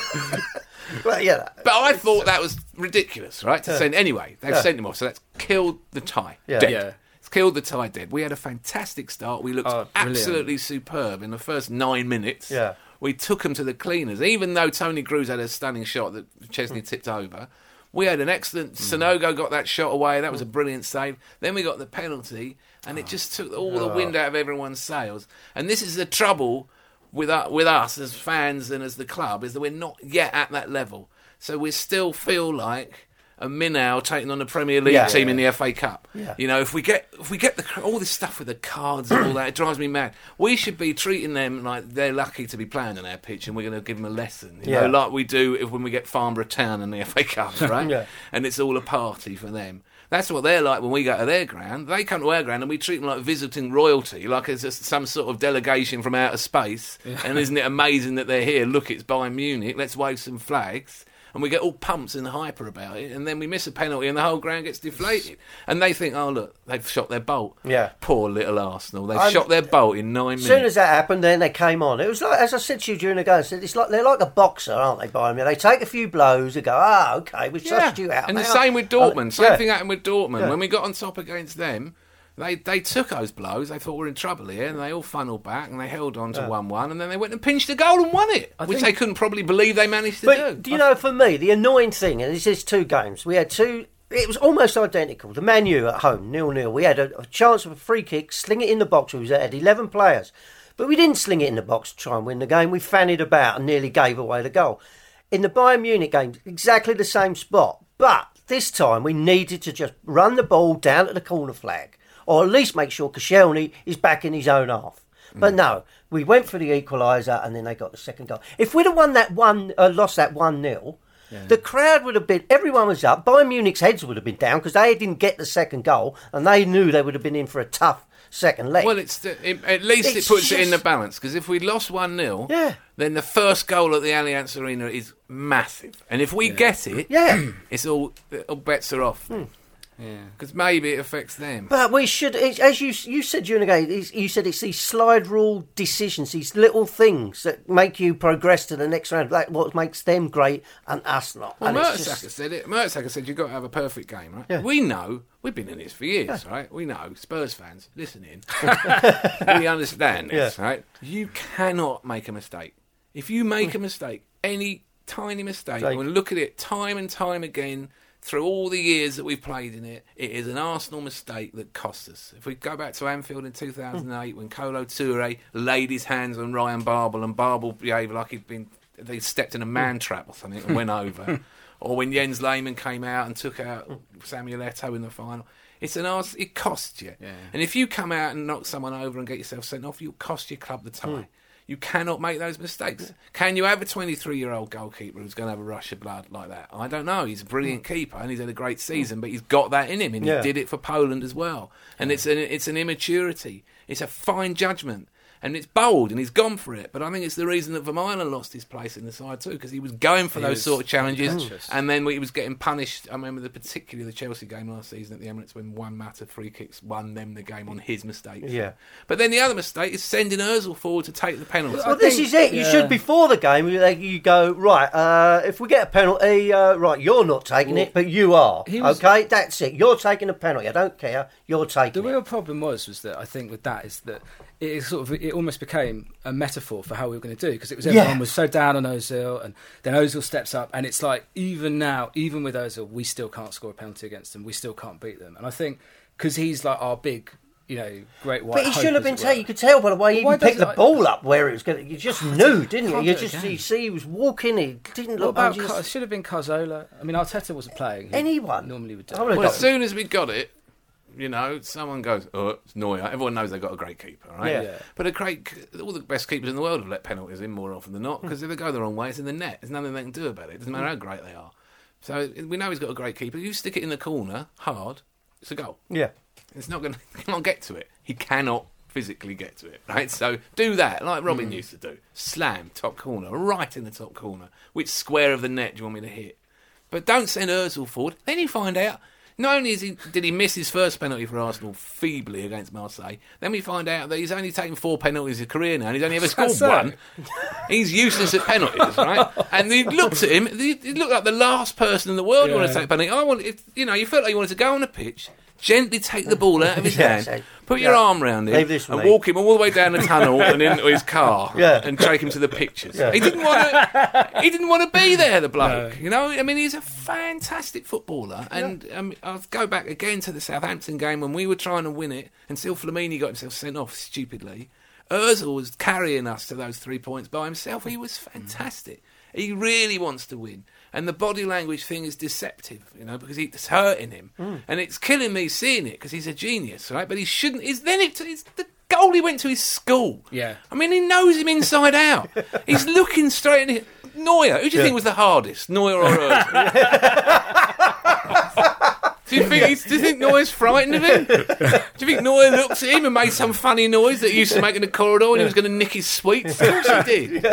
well, yeah. But I thought that was ridiculous, right? To send anyway, they've Yeah. sent him off, so that's killed the tie. Yeah. Dead. Yeah. It's killed the tie dead. We had a fantastic start. We looked Oh, absolutely superb in the first nine minutes. Yeah. We took them to the cleaners, even though Toni Kroos had a stunning shot that Mm. Szczesny tipped over. We had an excellent. Sanogo got that shot away. That was a Mm. brilliant save. Then we got the penalty, and Ah. it just took all the wind out of everyone's sails. And this is the trouble with u- with us as fans and as the club is that we're not yet at that level. So we still feel like a Minnow taking on a Premier League Yeah. team in the FA Cup. Yeah. You know, if we get if we get the all this stuff with the cards and all that, it drives me mad. We should be treating them like they're lucky to be playing on our pitch, and we're going to give them a lesson. You Yeah. know, like we do if when we get Farnborough Town in the FA Cup, right? Yeah. And it's all a party for them. That's what they're like when we go to their ground. They come to our ground and we treat them like visiting royalty, like it's just some sort of delegation from outer space. And isn't it amazing that they're here? Look, it's Bayern Munich. Let's wave some flags. And we get all pumped and hyper about it, and then we miss a penalty, and the whole ground gets deflated. And they think, "Oh look, they've shot their bolt." Yeah. Poor little Arsenal. They've I'm- shot their bolt in nine minutes. As soon as that happened, then they came on. It was like, as I said to you during the game, I said, it's like they're like a boxer, aren't they? By me, they take a few blows and go, ah, okay, we've sussed you out. And the same with Dortmund. Uh, Same yeah. thing happened with Dortmund. Yeah. When we got on top against them, they, they took those blows. They thought we're in trouble here, and they all funneled back and they held on to one one, and then they went and pinched a goal and won it, which think- they couldn't probably believe they managed to But do. do you know, for me, the annoying thing, and this is two games, we had two. It was almost identical. The Man U at home, nil nil. We had a, a chance of a free kick, sling it in the box. We had eleven players, but we didn't sling it in the box to try and win the game. We fannied about and nearly gave away the goal. In the Bayern Munich game, exactly the same spot, but this time we needed to just run the ball down at the corner flag, or at least make sure Koscielny is back in his own half. But no, we went for the equaliser and then they got the second goal. If we'd have won that one, uh, lost that one 0 The crowd would have been, everyone was up. Bayern Munich's heads would have been down because they didn't get the second goal and they knew they would have been in for a tough second leg. Well, it's the, it, at least It's it puts it in the balance because if we lost one 0 Yeah. then the first goal at the Allianz Arena is massive, and if we get it, Yeah. it's all all bets are off. Yeah. Because maybe it affects them. But we should, as you you said during the you said it's these slide rule decisions, these little things that make you progress to the next round. Like what makes them great and us not. Well, and it's Mertesacker just- said it. Mertesacker said you've got to have a perfect game, right? Yeah. We know. We've been in this for years, right? We know. Spurs fans, listen in. we understand this, Yeah. right? You cannot make a mistake. If you make a mistake, any tiny mistake, Like- and look at it time and time again through all the years that we've played in it, it is an Arsenal mistake that costs us. If we go back to Anfield in 2008 when Kolo Toure laid his hands on Ryan Babel and Babel behaved like he'd been they stepped in a man trap or something and went over. Or when Jens Lehmann came out and took out Samuel Eto'o in the final. It's an Ars- it costs you. Yeah. And if you come out and knock someone over and get yourself sent off, you'll cost your club the tie. Hmm. You cannot make those mistakes. Can you have a 23 year old goalkeeper who's going to have a rush of blood like that? I don't know. He's a brilliant mm. keeper and he's had a great mm. season, but he's got that in him and Yeah. he did it for Poland as well. And it's an, it's an immaturity. It's a fine judgment. And it's bold, and he's gone for it. But I think it's the reason that Vermaelen lost his place in the side too, because he was going for those sort of challenges, conscious. and then he was getting punished. I remember the particularly the Chelsea game last season at the Emirates when Juan Mata free kicks won them the game on his mistake. Yeah. But then the other mistake is sending Özil forward to take the penalty. Well, this is it. You yeah. should before the game. You, go right. Uh, if we get a penalty, uh, right, you're not taking it, but you are. was- okay, that's it. You're taking a penalty. I don't care. You're The taking it. real problem was was that I think with that is that it is sort of it almost became a metaphor for how we were going to do because it was Yeah. everyone was so down on Özil and then Özil steps up and it's like even now even with Özil we still can't score a penalty against them we still can't beat them and I think because he's like our big you know great white But he hope, should have been it taken. You could tell by the way he Why even picked the it- ball up where it was going. You just knew, didn't you? You just again. you see he was walking. He didn't What look. about just- Ca- it should have been Cazorla I mean Arteta wasn't playing Anyone. normally would do I would've Well, as soon as we got it, you know, someone goes, "Oh, it's Neuer." Everyone knows they've got a great keeper, right? Yeah. Yeah. But a great, all the best keepers in the world have let penalties in more often than not because if they go the wrong way, it's in the net. There's nothing they can do about it. It doesn't matter how great they are. So we know he's got a great keeper. You stick it in the corner hard, it's a goal. yeah. It's not going to cannot get to it. He cannot physically get to it, right? So do that like Robin Hmm. used to do. Slam top corner, right in the top corner. Which square of the net do you want me to hit? But don't send Özil forward. Then you find out. Not only is he, did he miss his first penalty for Arsenal feebly against Marseille, then we find out that he's only taken four penalties in his career now, and he's only ever scored so? one. He's useless at penalties, right? And he looked at him. He, looked like the last person in the world who wanted to take a penalty. I want, if, you know, you felt like you wanted to go on the pitch, gently take the ball out of his Yeah, hand, so- put your yeah. arm round him, Leave this with and me. walk him all the way down the tunnel and into his car, Yeah. and take him to the pictures. Yeah. He didn't want to. He didn't want to be there. The bloke, you know. I mean, he's a fantastic footballer, and um, I'll go back again to the Southampton game when we were trying to win it until Flamini got himself sent off stupidly. Özil was carrying us to those three points by himself. He was fantastic. He really wants to win. And the body language thing is deceptive, you know, because it's hurting him. Hmm. And it's killing me seeing it because he's a genius, right? But he shouldn't. Is then it, it's the goal he went to his school. Yeah. I mean, he knows him inside out. He's looking straight at it. Neuer, who do you think was the hardest, Neuer or Özil? Do you think he's, do you think Neuer's frightened of him? Do you think Neuer looked at him and made some funny noise that he used to make in the corridor when he was going to nick his sweets? Of course he did.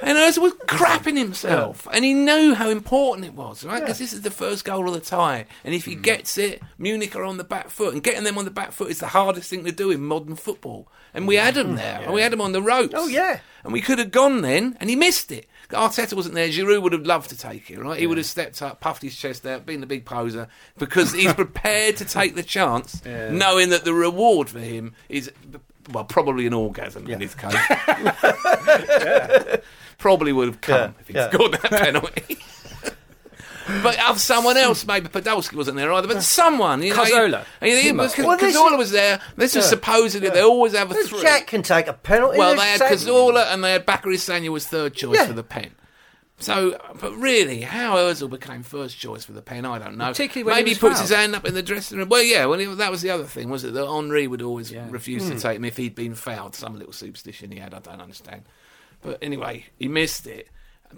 And Özil was crapping himself, and he knew how important it was, right? Because this is the first goal of the tie, and if he mm. gets it, Munich are on the back foot, and getting them on the back foot is the hardest thing to do in modern football. And we had mm. him there, mm. and we had him on the ropes. Oh, yeah. and we could have gone then, and he missed it. Arteta wasn't there. Giroud would have loved to take it, right? He would have stepped up, puffed his chest out, been the big poser, because he's prepared to take the chance, knowing that the reward for him is, well, probably an orgasm in his case. Probably would have come Yeah, if he'd yeah. scored that penalty. But of someone else, maybe Podolski wasn't there either, but someone, you know, was, must- Well, this Cazorla is- was there. This was supposedly they always have a three. Jack can take a penalty. Well, they had Sa- Cazorla and they had Bakary Sagna was third choice Yeah. for the pen. So, but really, how Özil became first choice for the pen, I don't know. Particularly when he Maybe was he puts fouled. his hand up in the dressing room. Well, yeah, well, that was the other thing, was it? That Henry would always Yeah. refuse Hmm. to take him if he'd been fouled. Some little superstition he had, I don't understand. But anyway, he missed it.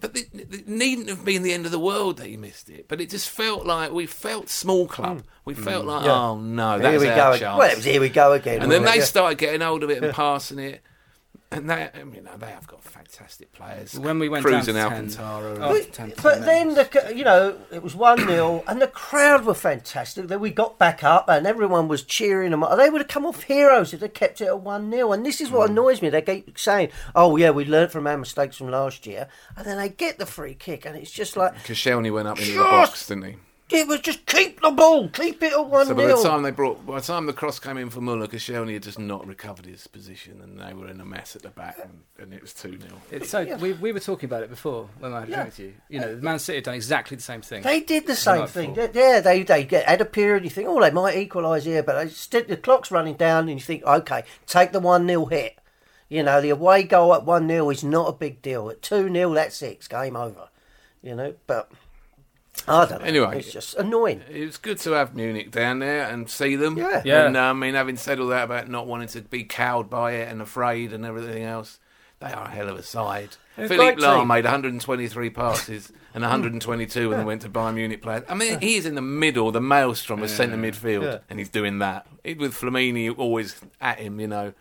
But it, it needn't have been the end of the world that he missed it. But it just felt like we felt small club. We felt like, Mm. Yeah. oh no, Here we our go. chance. again. Well, it was here we go again. and then wasn't they? Yeah. started getting hold of it and passing it. And they, I mean, they have got fantastic players. When we went Kroos down and to 10, Alcantara. oh, and- 10 But then the you know it was one 0 and the crowd were fantastic. Then we got back up and everyone was cheering them. They would have come off heroes if they kept it at one 0 And this is Mm. what annoys me. They keep saying, "Oh yeah, we learned from our mistakes from last year," and then they get the free kick, and it's just like Koscielny went up into the box, didn't he? It was just keep the ball, keep it at one So by the 0 time they brought, by the time the cross came in for Muller, Koscielny had just not recovered his position, and they were in a mess at the back, and, and it was two 0 It's so we, we were talking about it before when I had a drink with you. You know, Man City had done exactly the same thing. They did the same thing. before. Yeah, they they get had a period. You think, oh, they might equalise here, but they st- the clock's running down, and you think, okay, take the one 0 hit. You know, the away goal at one 0 is not a big deal. At two 0 that's it. It's game over. You know, but I don't know. Anyway. it's just annoying. It was good to have Munich down there and see them. Yeah. Yeah. And um, I mean, having said all that about not wanting to be cowed by it and afraid and everything else, they are a hell of a side. They're a Philipp great Lahm made 123 passes and 122 when they went to Bayern Munich players. I mean, he's in the middle, the maelstrom of centre midfield, Yeah. and he's doing that. With Flamini always at him, you know.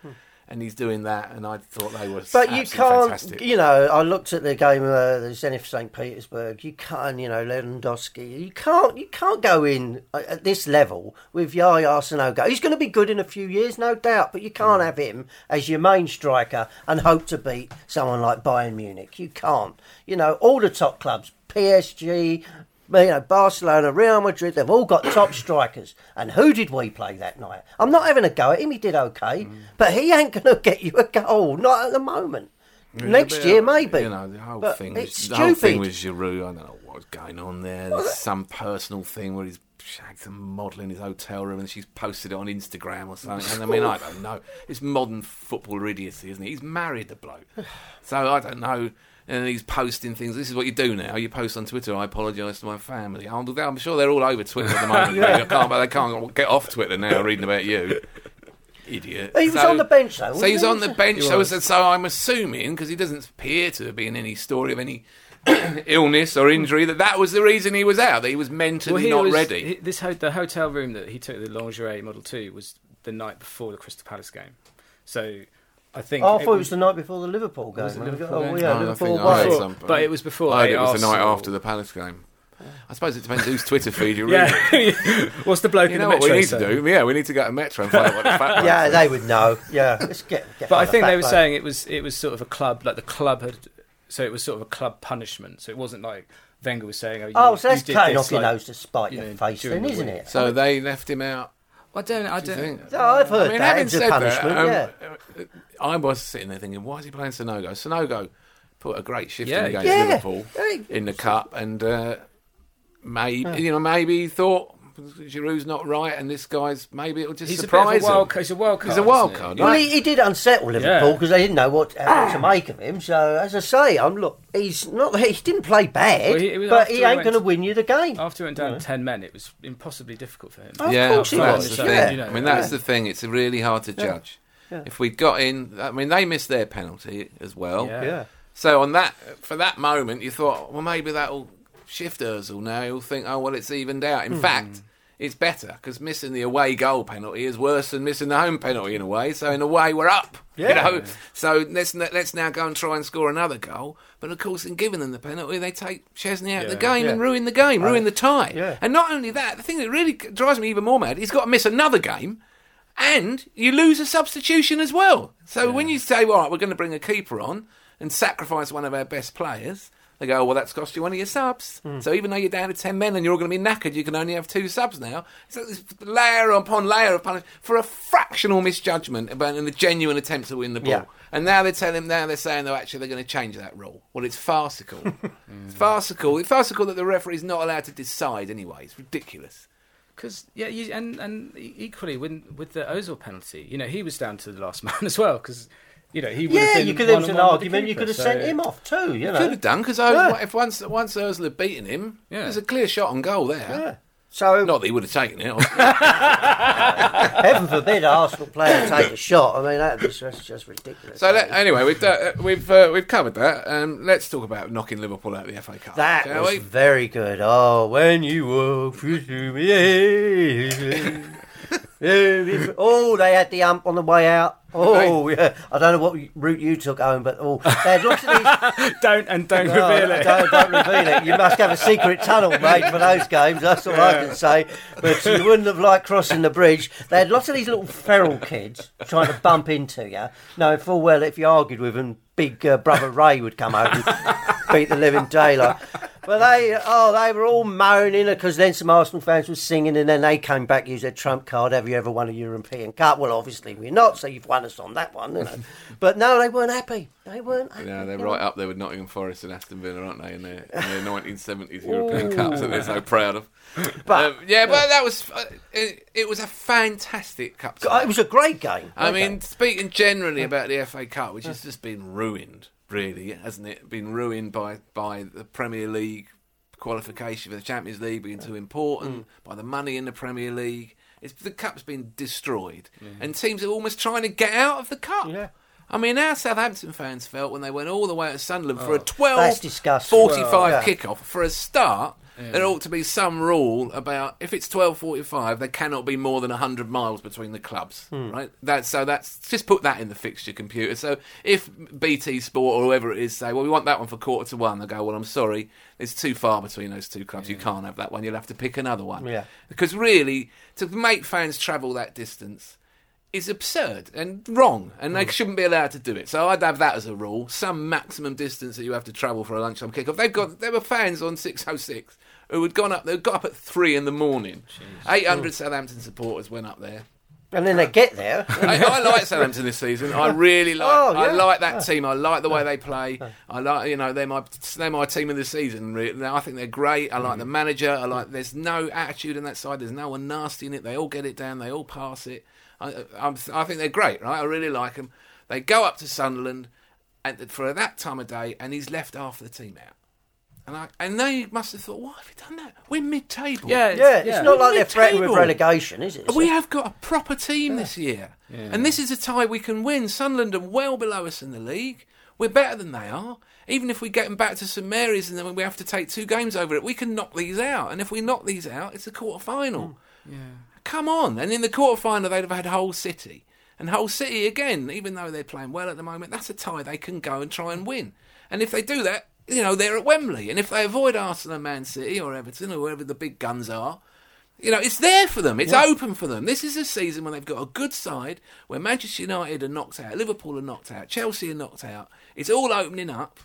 And he's doing that, and I thought they were But you can't, fantastic. you know. I looked at the game, uh, the Zenit St Petersburg. You can't, you know, Lewandowski. You can't, you can't go in uh, at this level with Yaya Sanogo. He's going to be good in a few years, no doubt. But you can't Mm. have him as your main striker and hope to beat someone like Bayern Munich. You can't. You know, all the top clubs, PSG. You know, Barcelona, Real Madrid, they've all got top strikers. And who did we play that night? I'm not having a go at him, he did okay, Mm. but he ain't going to get you a goal, not at the moment. Next year, maybe. You know, the whole But thing. it's Was, the whole thing stupid. was Giroud. I don't know what was going on there. There's some personal thing where he's shagged some model in his hotel room and she's posted it on Instagram or something. And I mean, I don't know. It's modern football idiocy, isn't it? He's married the bloke, so I don't know. And he's posting things. This is what you do now. You post on Twitter. I apologise to my family. I'm, I'm sure they're all over Twitter at the moment. I can't, but they can't get off Twitter now reading about you. Idiot. He was So- on the bench, though. so wasn't he's he? on the bench. So, so I'm assuming because he doesn't appear to be in any story of any illness or injury that that was the reason he was out. That he was mentally he not was- ready. he- this ho- the hotel room that he took the lingerie Model to was the night before the Crystal Palace game. So I think Oh, I thought it was the night before the Liverpool game. Was it? Liverpool oh, game? yeah, Oh, I Liverpool think I away. heard Before- something. but it was before I heard it was the night after the Palace game. I suppose it depends whose Twitter feed you read. Yeah. What's the bloke You in know the what we need saying? to do? Yeah, we need to go to Metro and find out what the fact Yeah, they would know. Yeah, let's get. get But I think fat they were bloke. saying it was it was sort of a club like the club had. So it was sort of a club punishment. So it wasn't like Wenger was saying, "Oh, you, Oh, so that's you cutting this, off your like- nose to spite you your face, then, the isn't it? So they left him out. I don't. I Do don't. think? Oh, I've heard I mean, that. having It's a said punishment, that, um, I was sitting there thinking, why is he playing Sanogo? Sanogo put a great shift Yeah, in he against did. Liverpool Yeah. in the cup, and uh, maybe you know maybe he thought Giroud's not right, and this guy's maybe it'll just He's a surprise a wild. him. card- He's a wild card. He's a wild isn't he? card, Well, right? he, he did unsettle Liverpool Yeah. because they didn't know what, uh, what to make of him. So, as I say, I'm look. He's not. He didn't play bad, Well, he- but he he ain't going to to- win you the game. After he went down ten men, it was impossibly difficult for him. Of yeah, course he that's was, the yeah. thing. You know, I mean, that's yeah. the thing. It's really hard to judge. If we got in, I mean, they missed their penalty as well. Yeah. Yeah. So on that, for that moment, you thought, well, maybe that'll shift Özil now. He'll think, oh, well, it's evened out. In Hmm. fact, it's better because missing the away goal penalty is worse than missing the home penalty in a way. So in a way, we're up. You Yeah. know. So let's let's now go and try and score another goal. But of course, in giving them the penalty, they take Szczesny out of the game Yeah. and ruin the game, ruin the tie. Yeah. And not only that, the thing that really drives me even more mad, he's got to miss another game. And you lose a substitution as well. So when you say, all right, we're going to bring a keeper on and sacrifice one of our best players, they go, oh, well, that's cost you one of your subs. Hmm. So even though you're down to 10 men and you're all going to be knackered, you can only have two subs now. So this layer upon layer of punishment for a fractional misjudgment about and a genuine attempt to win the ball. Yeah. And now they're telling, now they're saying, though, actually, they're going to change that rule. Well, it's farcical. It's farcical. It's farcical that the referee's not allowed to decide anyway. It's ridiculous. Because yeah, you, and and e- equally with with the Özil penalty, you know, he was down to the last man as well because you know he would have Yeah, been you could. There was an one-on-one with the argument. You could have so- sent him off too. You know. Could have done because Yeah. if once once Özil had beaten him, Yeah. there's a clear shot on goal there. Yeah. So Not that he would have taken it. obviously. heaven forbid an Arsenal player take a shot. I mean, that, that's just, just ridiculous. so let, anyway, we've uh, we've uh, we've covered that. Um, let's talk about knocking Liverpool out of the FA Cup. that was we? very good. Oh, when you walk through me. Oh, they had the ump on the way out. Oh, yeah. I don't know what route you took home, but oh, they had lots of these. don't and don't No, reveal it. Don't, don't reveal it. You must have a secret tunnel made for those games. That's all I can say. But you wouldn't have liked crossing the bridge. They had lots of these little feral kids trying to bump into you, knowing full well if you argued with them, big uh, brother Ray would come over and beat the living daylight. But they, oh, they were all moaning because then some Arsenal fans were singing, and then they came back use their trump card. Have you ever won a European Cup? Well, obviously we're not, so you've won us on that one. You know. But no, they weren't happy. They weren't. Happy. Yeah, they're right know. up there with Nottingham Forest and Aston Villa, aren't they? In their, in their 1970s European Cups that they're so proud of. But- Um, yeah, but that was uh, it, it was a fantastic cup. It was a great game. I mean, game. speaking generally about the FA Cup, which has just been ruined, really, hasn't it? Been ruined by by the Premier League qualification for the Champions League being too important, mm. by the money in the Premier League. It's the cup's been destroyed, mm-hmm. and teams are almost trying to get out of the cup. Yeah. I mean, how Southampton fans felt when they went all the way to Sunderland for a oh, that's 12 45 Well, yeah. kickoff. For a start, there ought to be some rule about if it's 12:45, there cannot be more than 100 miles between the clubs, Hmm. right? That's so that's just put that in the fixture computer. So if BT Sport or whoever it is say, well, we want that one for quarter to one, they go, well, I'm sorry, it's too far between those two clubs. You can't have that one. You'll have to pick another one. Yeah. Because really, to make fans travel that distance is absurd and wrong, and Hmm. they shouldn't be allowed to do it. So I'd have that as a rule: some maximum distance that you have to travel for a lunchtime kickoff. They've got there were fans on six oh six who had gone up. They got up at three in the morning. Eight hundred oh. Southampton supporters went up there. And then they get there. I, I like Southampton this season. I really like. Oh, I like that team. I like the way they play. I like you know they're my they're my team of the season. I think they're great. I like mm. the manager. I like. There's no attitude in that side. There's no one nasty in it. They all get it down. They all pass it. I, I'm, I think they're great. Right. I really like them. They go up to Sunderland, and for that time of day, and he's left half the team out. And I and they must have thought, why have you done that? We're mid-table. Yeah, Yeah, it's not like they're threatened with relegation, is it? We have got a proper team this year. And this is a tie we can win. Sunderland are well below us in the league. We're better than they are. Even if we get them back to St Mary's and then we have to take two games over it, we can knock these out. And if we knock these out, it's a quarter final. Mm, yeah, Come on. And in the quarter final, they'd have had Hull City. And Hull City, again, even though they're playing well at the moment, that's a tie they can go and try and win. And if they do that, you know, they're at Wembley. And if they avoid Arsenal and Man City or Everton or wherever the big guns are, you know, it's there for them. It's open for them. This is a season when they've got a good side, where Manchester United are knocked out, Liverpool are knocked out, Chelsea are knocked out. It's all opening up,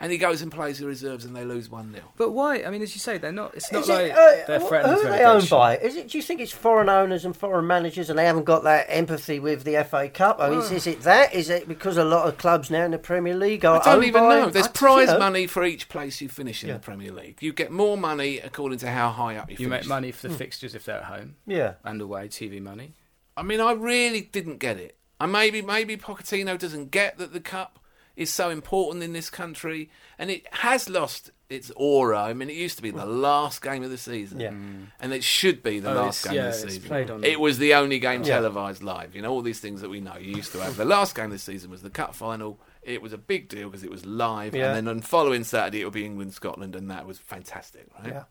and he goes and plays the reserves, and they lose one 0 But why? I mean, as you say, they're not. It's not Is like it, uh, they're threatened. Who are they owned by? Is it? Do you think it's foreign owners and foreign managers, and they haven't got that empathy with the FA Cup? I mean, is, is it that? Is it because a lot of clubs now in the Premier League are I don't owned even by- know. There's I- prize you know, money for each place you finish in the Premier League. You get more money according to how high up you, You finish. make money for the fixtures if they're at home Yeah. and away. TV money. I mean, I really didn't get it. And maybe maybe Pochettino doesn't get that the cup is so important in this country, and it has lost its aura. I mean, it used to be the last game of the season, Yeah. Mm. and it should be the Oh, last game yeah, of the season. It was the only game Yeah. televised live. You know, all these things that we know. You used to have the last game of the season was the cup final. It was a big deal because it was live, and then on following Saturday it would be England Scotland, and that was fantastic, right? Yeah.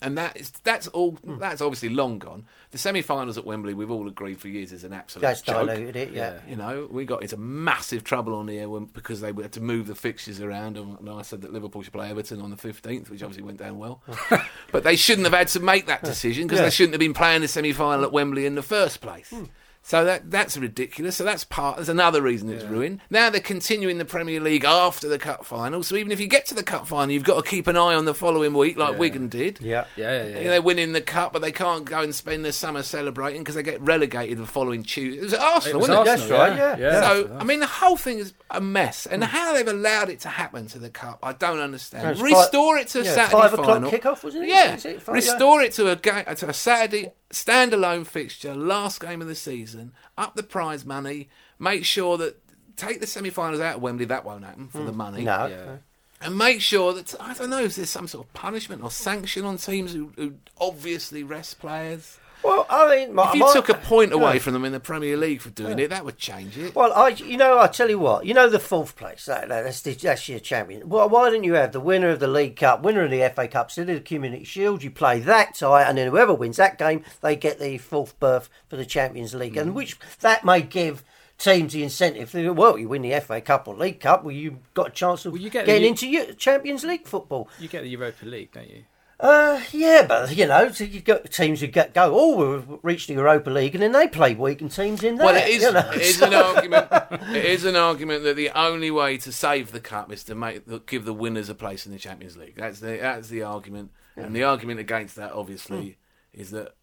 And that is that's all. Hmm. That's obviously long gone. The semi-finals at Wembley, we've all agreed for years, is an absolute That's joke. diluted it. Yeah. You know, we got into massive trouble on here when, because they had to move the fixtures around. And I said that Liverpool should play Everton on the 15th, which obviously went down well. but they shouldn't have had to make that decision because Yeah. they shouldn't have been playing the semi final at Wembley in the first place. Hmm. So that that's ridiculous. So that's part. There's another reason it's ruined. Now they're continuing the Premier League after the cup final. So even if you get to the cup final, you've got to keep an eye on the following week, like Wigan did. Yeah. Yeah, yeah, yeah. You they're winning the cup, but they can't go and spend their summer celebrating because they get relegated the following Tuesday. It was Arsenal, It was wasn't it? Arsenal, That's right, yeah. So, I mean, the whole thing is a mess. And hmm. how they've allowed it to happen to the Cup, I don't understand. Restore five- it to a yeah, Saturday five o'clock final. kickoff, wasn't it? Yeah. Is it five- Restore it to a, ga- to a Saturday standalone fixture, last game of the season, up the prize money, make sure that. Take the semi finals out of Wembley, that won't happen for the hmm. money. No. Yeah. and make sure that I don't know if there's some sort of punishment or sanction on teams who, who obviously rest players. Well, I mean, my, If you my- took a point away Yeah. from them in the Premier League for doing it, that would change it. Well, I, you know, I tell you what, you know, the fourth place, that, that- that's, the, that's your champion. Well, why don't you have the winner of the League Cup, winner of the FA Cup, in the Community Shield? You play that tie, and then whoever wins that game, they get the fourth berth for the Champions League, Mm. and which that may give teams the incentive. To, well, you win the FA Cup or League Cup, well, you've got a chance of Well, you get getting you- into Champions League football. You get the Europa League, don't you? Uh, yeah, but you know, you got teams who get, go, oh, we've reached the Europa League, and then they play weakened teams in there. Well, it is, you know, it is an argument. It is an argument that the only way to save the cup is to make give the winners a place in the Champions League. That's the that's the argument, and the argument against that, obviously, is that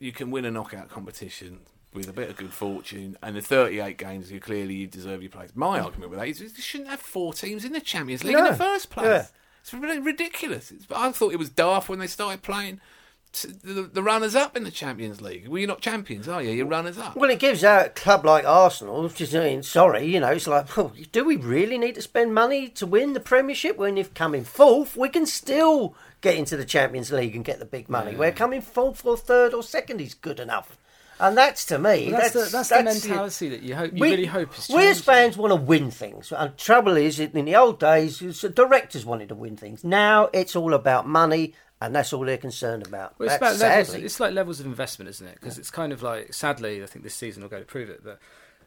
you can win a knockout competition with a bit of good fortune, and the 38 games you clearly you deserve your place. My argument with that is you shouldn't have four teams in the Champions League in the first place. Yeah. It's really ridiculous. It's, I thought it was daft when they started playing. The, the runners up in the Champions League. Well, you're not champions, are you? You're runners up. Well, it gives out a club like Arsenal, which is, mean, sorry, you know, it's like, well, do we really need to spend money to win the Premiership when if coming fourth, we can still get into the Champions League and get the big money? Where coming fourth or third or second is good enough. And that's to me, Well, that's, that's, the, that's, that's the it. mentality that you hope you We- really hope is we as fans want to win things. And trouble is, in the old days, the directors wanted to win things. Now it's all about money, and that's all they're concerned about. Well, it's about levels. It's like levels of investment, isn't it? Because it's kind of like, sadly, I think this season will go to prove it. But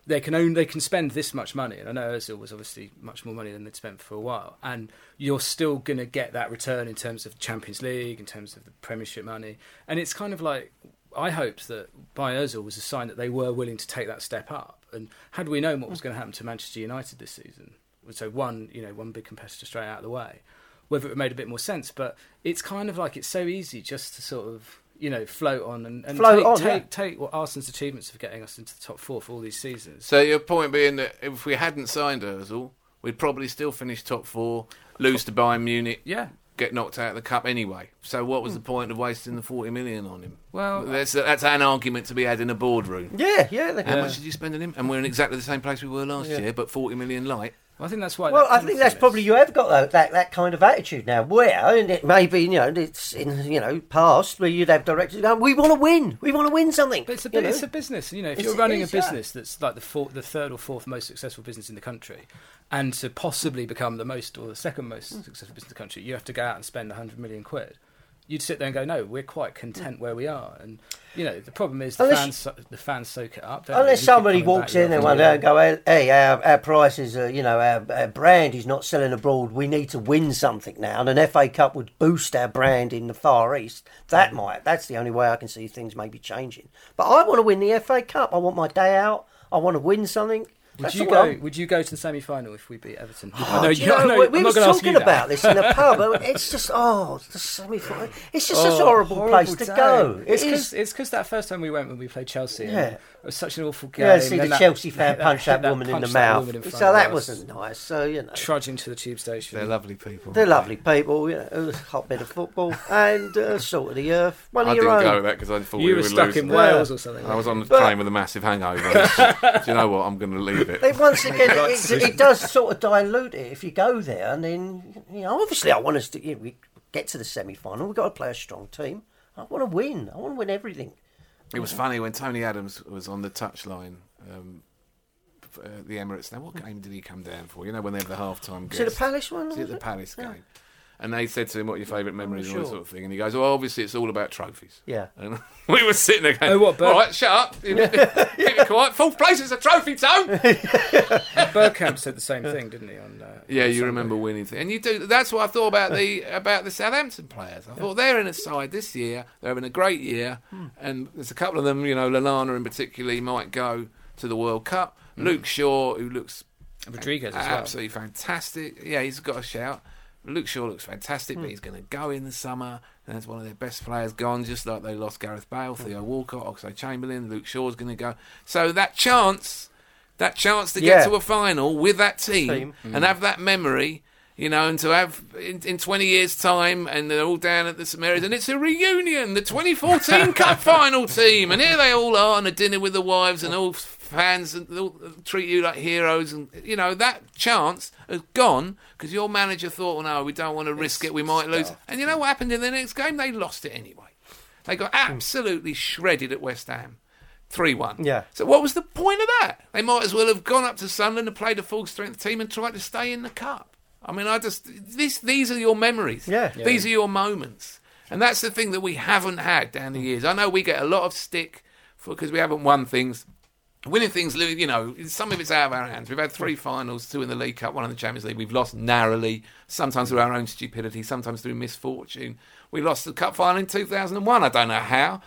they can own, they can spend this much money, and I know Özil was obviously much more money than they'd spent for a while, and you're still going to get that return in terms of Champions League, in terms of the Premiership money, and it's kind of like. I hoped that by Özil was a sign that they were willing to take that step up. And had we known what was going to happen to Manchester United this season, so one, you know, one big competitor straight out of the way, whether it made a bit more sense. But it's kind of like it's so easy just to sort of you know float on and, and Float take, on, take, yeah. take what Arsenal's achievements of getting us into the top four for all these seasons. So your point being that if we hadn't signed Özil, we'd probably still finish top four, lose to Bayern Munich, Yeah. Get knocked out of the cup anyway. So what was the hmm. point of wasting the forty million on him? Well, that's that's an argument to be had in a boardroom. yeah, yeah. How much did you spend on him? And we're in exactly the same place we were last year, but forty million light. I think that's why. Well, that I think that's probably you have got that, that that kind of attitude now. Where and it may be, you know, it's in you know past where you'd have directors going, "We want to win, we want to win something." But it's a, you it's know? a business, you know. If It's- you're running is, a yeah. business that's like the fourth, the third or fourth most successful business in the country, and to possibly become the most or the second most hmm. successful business in the country, you have to go out and spend hundred million quid. You'd sit there and go, "No, we're quite content where we are." And you know, the problem is the Unless fans, the fans soak it up. don't? Unless somebody walks in and one day and go, "Hey, our, our prices, are, uh, you know, our, our brand is not selling abroad. We need to win something now." And an FA Cup would boost our brand in the Far East. That mm. might. That's the only way I can see things maybe changing. But I want to win the FA Cup. I want my day out. I want to win something. Would you go? I'm- Would you go to the semi-final if we beat Everton? Oh, no, you know, no, we, I'm we not gonna ask talking you about this in a pub. and It's just oh, the semi-final. It's just such a Oh, horrible, place horrible to go. It's because it's because that first time we went when we played Chelsea. Yeah. it was such an awful game. Yeah, see and the that- Chelsea fan punch that, that woman in the mouth. woman in So that wasn't nice. So you know. Trudging to the tube station. They're lovely people. They're lovely people, you know, it was a hotbed of football and uh, salt of the earth. One I of your didn't own. go with that because I thought You we were were stuck losing. in Wales or something. I was on the But- train with a massive hangover. Do you know what? I'm going to leave it. They, once again, it, it, it does sort of dilute it if you go there, and then you know, obviously, I want us to you know, we get to the semi-final. We've got to play a strong team. I want to win. I want to win everything. It was funny when Tony Adams was on the touchline. Um, uh, the Emirates. Now, what game did he come down for? You know, when they have the half-time. Was it the. Palace one? Was it the? Palace Yeah. Game? And they said to him, "What are your favourite memories?" and all that sort of thing. And he goes, "Well, obviously, it's all about trophies." Yeah. And we were sitting there going, Oh, what, Bert? All right, shut up. Keep it quiet. Fourth place is a trophy, Tone. Bergkamp said the same thing, didn't he? On uh, Yeah, on you Sunday. remember winning, th- and you do. That's what I thought about the about the Southampton players. I thought they're in a side this year. They're having a great year, Hmm. and there's a couple of them. You know, Lallana in particular might go to the World Cup. Hmm. Luke Shaw, who looks Rodriguez as well. absolutely fantastic. Yeah, he's got a shout. Luke Shaw looks fantastic, Hmm. but he's going to go in the summer. And that's one of their best players gone, just like they lost Gareth Bale, Hmm. Theo Walcott, Oxlade Chamberlain. Luke Shaw's going to go. So that chance, that chance to Yeah. get to a final with that team, Team. and have that memory. You know, and to have in, in 20 years' time, and they're all down at the Samaritans, and it's a reunion, the 2014 Cup final team, and here they all are on a dinner with the wives, and all fans and they'll treat you like heroes, and you know that chance has gone because your manager thought, well, no, we don't want to risk it, we might lose." And you know what happened in the next game? They lost it anyway. They got hmm. absolutely shredded at West Ham. 3 1. Yeah. So, what was the point of that? They might as well have gone up to Sunderland and played a full strength team and tried to stay in the cup. I mean, I just. This, these are your memories. Yeah. These are your moments. And that's the thing that we haven't had down the mm. years. I know we get a lot of stick because we haven't won things. Winning things, you know, some of it's out of our hands. We've had three mm. finals, two in the League Cup, one in the Champions League. We've lost narrowly, sometimes through our own stupidity, sometimes through misfortune. We lost the cup final in 2001. I don't know how.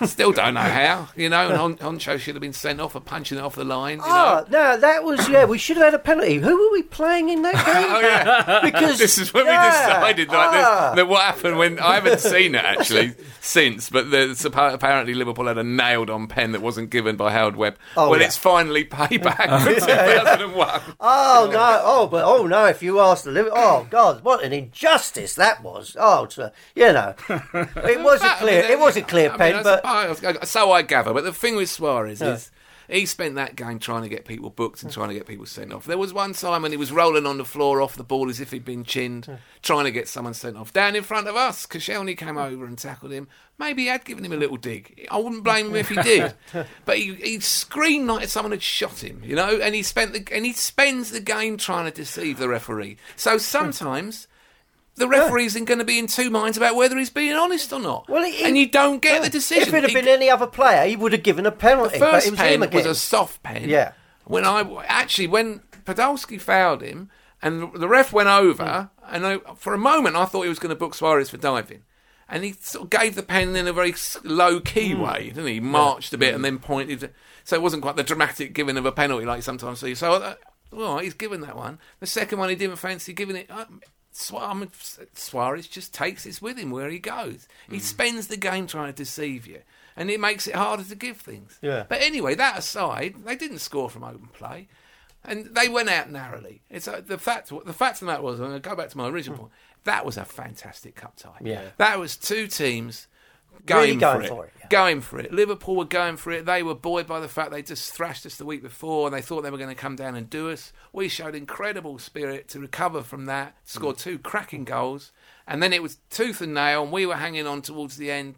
Still don't know how. You know, and Hon- Henchoz should have been sent off for punching it off the line. You Oh, know? no, that was, yeah, we should have had a penalty. Who were we playing in that game? Oh yeah, Because this is when yeah, we decided like ah. this, that what happened when I haven't seen it actually since, but the, apparently Liverpool had a nailed-on pen that wasn't given by Howard Webb. Oh, well, yeah. it's finally payback for 2001. Oh no! Oh, but oh no! If you ask the Liver, oh God, what an injustice that was! Oh, to, you know, it was a clear, it was a clear I mean, pen, but so I gather. But the thing with Suarez is. He spent that game trying to get people booked and trying to get people sent off. There was one time when he was rolling on the floor off the ball as if he'd been chinned, trying to get someone sent off. Down in front of us, Koscielny came over and tackled him. Maybe he had given him a little dig. I wouldn't blame him if he did. But he, he screamed like someone had shot him, you know. And he spent the, and he spends the game trying to deceive the referee. So sometimes the referee isn't going to be in two minds about whether he's being honest or not. Well, he- and you don't get the decision. if it had He- been any other player, he would have given a penalty. but first it was pen him again. was a soft pen. Yeah. When I actually when Podolski fouled him and the ref went over, and I, for a moment I thought he was going to book Suarez for diving. And he sort of gave the pen in a very low key way, didn't he? He marched a bit and then pointed. So it wasn't quite the dramatic giving of a penalty like you sometimes see. So, uh, well, he's given that one. The second one he didn't fancy giving it. Uh, Su- I mean, Suarez just takes it with him where he goes. He spends the game trying to deceive you, and it makes it harder to give things. Yeah. But anyway, that aside, they didn't score from open play, and they went out narrowly. It's uh, the fact. The fact of that was, and I go back to my original point. That was a fantastic cup tie. Yeah. that was two teams. Going, Really going for, it. for it. Going for it. Liverpool were going for it. They were buoyed by the fact they just thrashed us the week before and they thought they were going to come down and do us. We showed incredible spirit to recover from that, scored mm. two cracking goals, and then it was tooth and nail, and we were hanging on towards the end,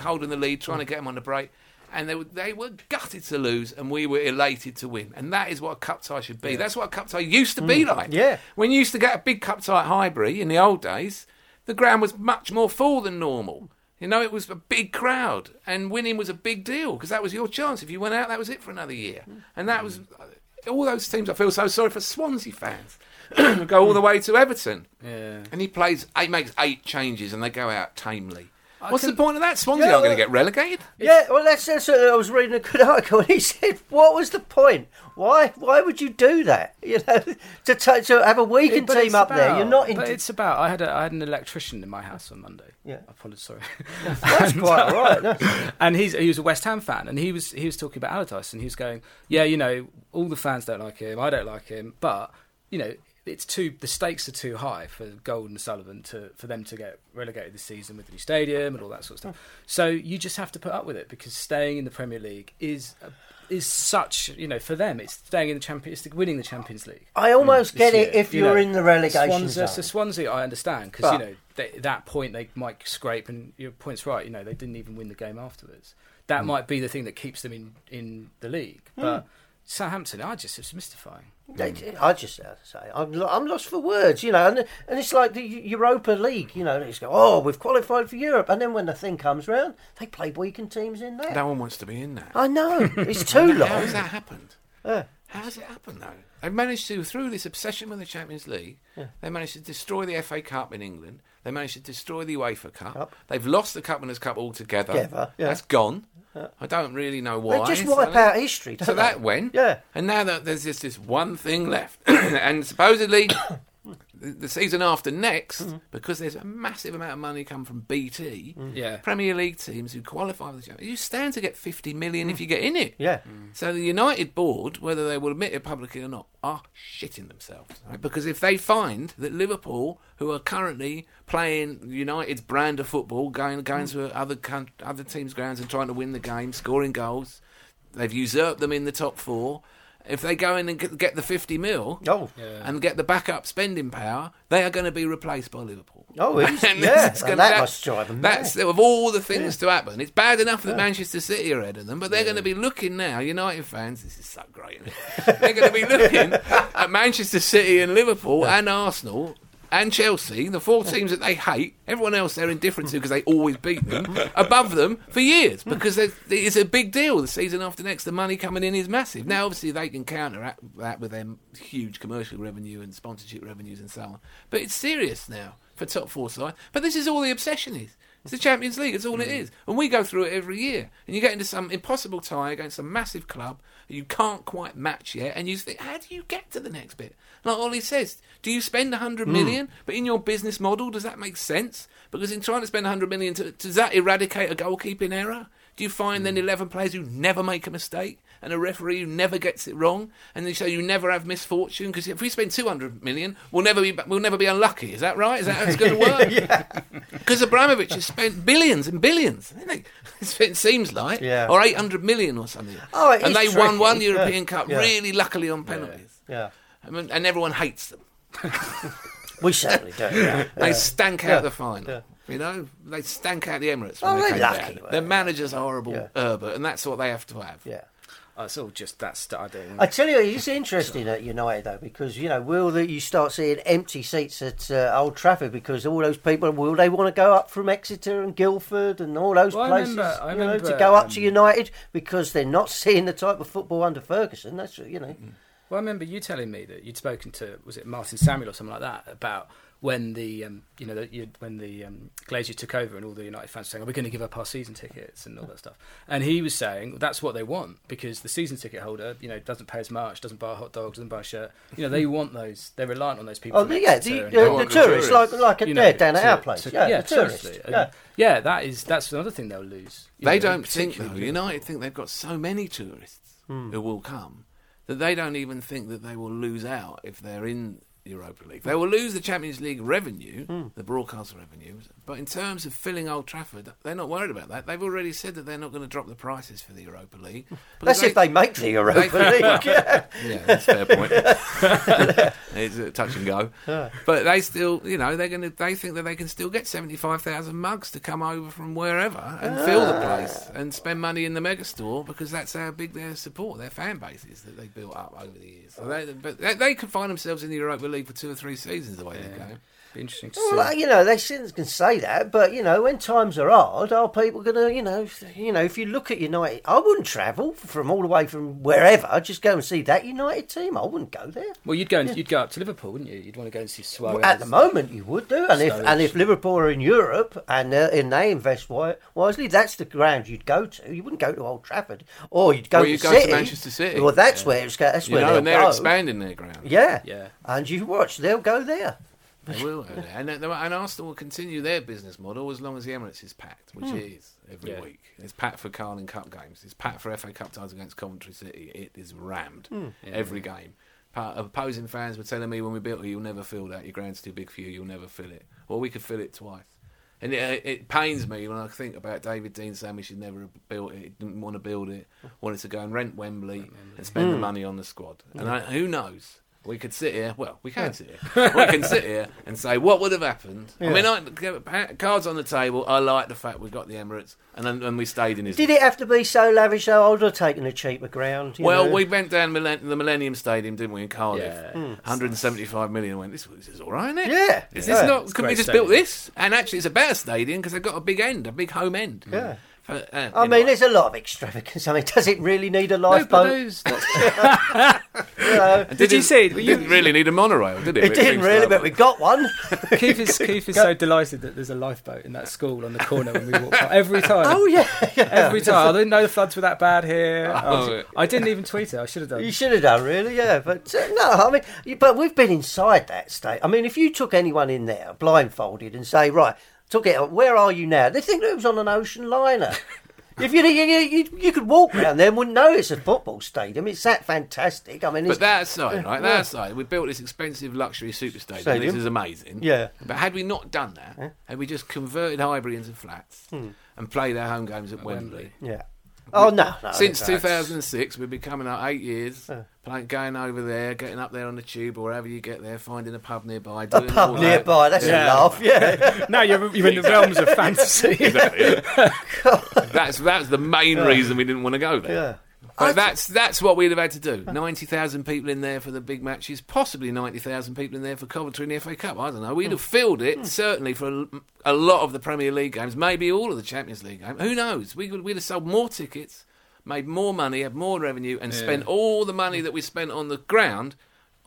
holding the lead, trying to get them on the break. And they were, they were gutted to lose, and we were elated to win. And that is what a cup tie should be. That's what a cup tie used to be mm. like. Yeah. When you used to get a big cup tie at Highbury in the old days, the ground was much more full than normal. You know, it was a big crowd, and winning was a big deal because that was your chance. If you went out, that was it for another year. And that was all those teams. I feel so sorry for Swansea fans. go all the way to Everton, Yeah. and he plays. He makes eight changes, and they go out tamely. I What's can- the point of that? Swansea Yeah, aren't going to get relegated. Yeah, well, that's, that's uh, I was reading a good article, and he said, "What was the point? Why? Why would you do that? You know, to ta to have a weakened But team up there. You're not in. But it's about. I had a, I had an electrician in my house on Monday. Yeah. I apologize. Sorry. That's quite all right. and he's he was a West Ham fan, and he was he was talking about Allardyce, and he was going, yeah, you know, all the fans don't like him, I don't like him, but you know, it's too the stakes are too high for Gold and Sullivan to for them to get relegated this season with the new stadium and all that sort of stuff. Hmm. So you just have to put up with it because staying in the Premier League is. Is such you know for them it's staying in the Champions it's winning the Champions League. I almost this get it year, if you you're know. in the relegation Swansea, zone. So Swansea, I understand because you know they, that point they might scrape, and your point's right. You know they didn't even win the game afterwards. That Hmm. might be the thing that keeps them in in the league. But Southampton, I just it's mystifying. I just have to say, I'm, I'm lost for words, you know, and, and it's like the Europa League, you know, they just go, oh, we've qualified for Europe, and then when the thing comes round, they play weakened teams in there. No one wants to be in that. I know, it's too long. How has that happened? Yeah. How has it happened though? They managed to, through this obsession with the Champions League, they managed to destroy the FA Cup in England. They managed to destroy the UEFA Cup. Cup. They've lost the Cup Winners' Cup altogether. Together, yeah. That's gone. I don't really know why. They just wipe out history, don't So they? that went. Yeah. And now that there's just this one thing left, and supposedly the, the season after next, Mm-hmm. because there's a massive amount of money come from BT, Yeah. Premier League teams who qualify for the Champions, you stand to get 50 million if you get in it. Mm. Yeah. So the United board, whether they will admit it publicly or not, are shitting themselves. Right? Because if they find that Liverpool, who are currently playing United's brand of football, going going to other coun- other teams' grounds and trying to win the game, scoring goals, they've usurped them in the top four. If they go in and get, get the 50 mil Oh. and get the backup spending power, they are going to be replaced by Liverpool. Oh, it's- And yeah, it's and gonna- that that- must drive 'em That's mad. of all the things to happen. It's bad enough that Manchester City are ahead of them, but they're going to be looking now. United fans, this is so great. they're going to be looking at Manchester City and Liverpool and Arsenal. And Chelsea, the four teams that they hate, everyone else they're indifferent to because they always beat them, above them for years because it's a big deal. The season after next, the money coming in is massive. Now, obviously, they can counteract that with their huge commercial revenue and sponsorship revenues and so on. But it's serious now for top four side. But this is all the obsession is. It's the Champions League. It's all it is, and we go through it every year. And you get into some impossible tie against a massive club you can't quite match yet, and you think, how do you get to the next bit? Like Ollie says, do you spend a hundred hmm. million? But in your business model, does that make sense? Because in trying to spend a hundred million, to, does that eradicate a goalkeeping error? Do you find then hmm. eleven players who never make a mistake? and a referee who never gets it wrong, and they say you never have misfortune because if we spend two hundred million, we'll never be we'll never be unlucky. Is that right? Is that how it's going to work? Because Abramovich has spent billions and billions. I think It seems like, Yeah. or eight hundred million or something. Oh, and they won tricky. one Yeah. European Cup Yeah. really luckily on penalties. Yeah. I mean, and everyone hates them. We certainly do. Yeah. They stank out Yeah. the final. Yeah. You know, they stank out the Emirates Oh, when they they're came lucky, down. Their manager's horrible, Yeah. Herbert, and that's what they have to have. yeah. Oh, it's all just that starting. I tell you, it's interesting at United though because you know will that you start seeing empty seats at uh, Old Trafford because all those people will they want to go up from Exeter and Guildford and all those Well, I places remember- I you know, to go up to um, United because they're not seeing the type of football under Ferguson. That's you know. Well, I remember you telling me that you'd spoken to was it Martin Samuel or something like that about when the um, you know that you when the um, Glazer took over and all the United fans were saying, "Are we going to give up our season tickets and all that stuff?" And he was saying that's what they want because the season ticket holder, you know, doesn't pay as much, doesn't buy hot dogs, doesn't buy a shirt. You know, they want those. They're reliant on those people. Oh yeah, the, the, the the tourists like tourists. like a, You know, yeah, down at to- our place. to- yeah, yeah, the tourists. Yeah. Yeah, that is that's another thing they'll lose. They know, don't think, though, United think they've got so many tourists Hmm. who will come that they don't even think that they will lose out if they're in Europa League. They will lose the Champions League revenue, Hmm. the broadcast revenue, but in terms of filling Old Trafford, they're not worried about that. They've already said that they're not going to drop the prices for the Europa League. That's if they make the Europa they- League. Yeah. yeah, that's a fair point. it's a touch and go, but they still, you know, they're going to. They think that they can still get seventy-five thousand mugs to come over from wherever and fill the place and spend money in the megastore because that's how big their support, their fan base is that they built up over the years. So they, but they, they could find themselves in the Europa League for two or three seasons the way they go. Be interesting to Well, see. you know, they shouldn't can say that, but you know, when times are hard, are people going to, you know, if- you know, if you look at United, I wouldn't travel from all the way from wherever. I'd just go and see that United team. I wouldn't go there. Well, you'd go and, you'd go up to Liverpool, wouldn't you? You'd want to go and see Suarez. At the moment, you would do, and if and if Liverpool are in Europe and uh, and they invest wisely, that's the ground you'd go to. You wouldn't go to Old Trafford, or you'd go Or to you'd go to Manchester City. Well, that's where it's go- that's You where know, and they're go. expanding their ground. Yeah, Yeah. and you watch, they'll go there. They will, and, they- and Arsenal will continue their business model as long as the Emirates is packed, which it is every Yeah. week. It's packed for Carling Cup games. It's packed for FA Cup ties against Coventry City. It is rammed hmm. every game. Pa- Opposing fans were telling me when we built it, you'll never fill that. Your ground's too big for you. You'll never fill it. Well, we could fill it twice. And it, uh, it pains me when I think about David Dein saying we should never have built it. Didn't want to build it. Wanted to go and rent Wembley and spend the hmm. money on the squad. And I, who knows? We could sit here. Well, we can sit here. we can sit here and say what would have happened. I mean, I, cards on the table. I like the fact we got the Emirates and then and we stayed in his. Did it have to be so lavish? though? I would have taken a cheaper ground. you Well, know? we went down millen- the Millennium Stadium, didn't we, in Cardiff? Yeah. Hmm. 175 million. and Went. This, this is all right, isn't it? Yeah. Is Yeah. this not? It's Can we just stadium. build this? And actually, it's a better stadium because they've got a big end, a big home end. Yeah. But, uh, I mean, know, there's a lot of extravagance. I mean, does it really need a No, lifeboat? those, that's- You know, did you see? It you, didn't really need a monorail, did it? it didn't really, but we got one. Keith is, Keith is so delighted that there's a lifeboat in that school on the corner when we walk by. Every time. oh yeah, yeah. Every time. I didn't know the floods were that bad here. I, was- Oh, yeah. I didn't even tweet it. I should have done. You should have done, really, yeah. But uh, no, I mean, but we've been inside that state. I mean, if you took anyone in there blindfolded and say, right, took it, where are you now? They think it was on an ocean liner. if you, you, you, you could walk around there and wouldn't know it's a football stadium. It's that fantastic. I mean, it's, But that aside, right? That aside, we built this expensive luxury super stadium. Stadium. This is amazing. Yeah. But had we not done that, had we just converted Highbury into flats Hmm. and played our home games at Wembley, yeah. Oh no, no. since 2006, we've been coming out eight years, playing, going over there, getting up there on the tube or wherever you get there, finding a pub nearby, a doing all pub that. nearby. That's Yeah. a laugh. Yeah. now you're, you're in the realms of fantasy. That's that's the main reason we didn't want to go there. But that's that's what we'd have had to do. Ninety thousand people in there for the big matches, possibly ninety thousand people in there for Coventry in the FA Cup. I don't know. We'd hmm. have filled it hmm. certainly for a, a lot of the Premier League games, maybe all of the Champions League games. Who knows? We could, we'd have sold more tickets, made more money, had more revenue, and spent all the money that we spent on the ground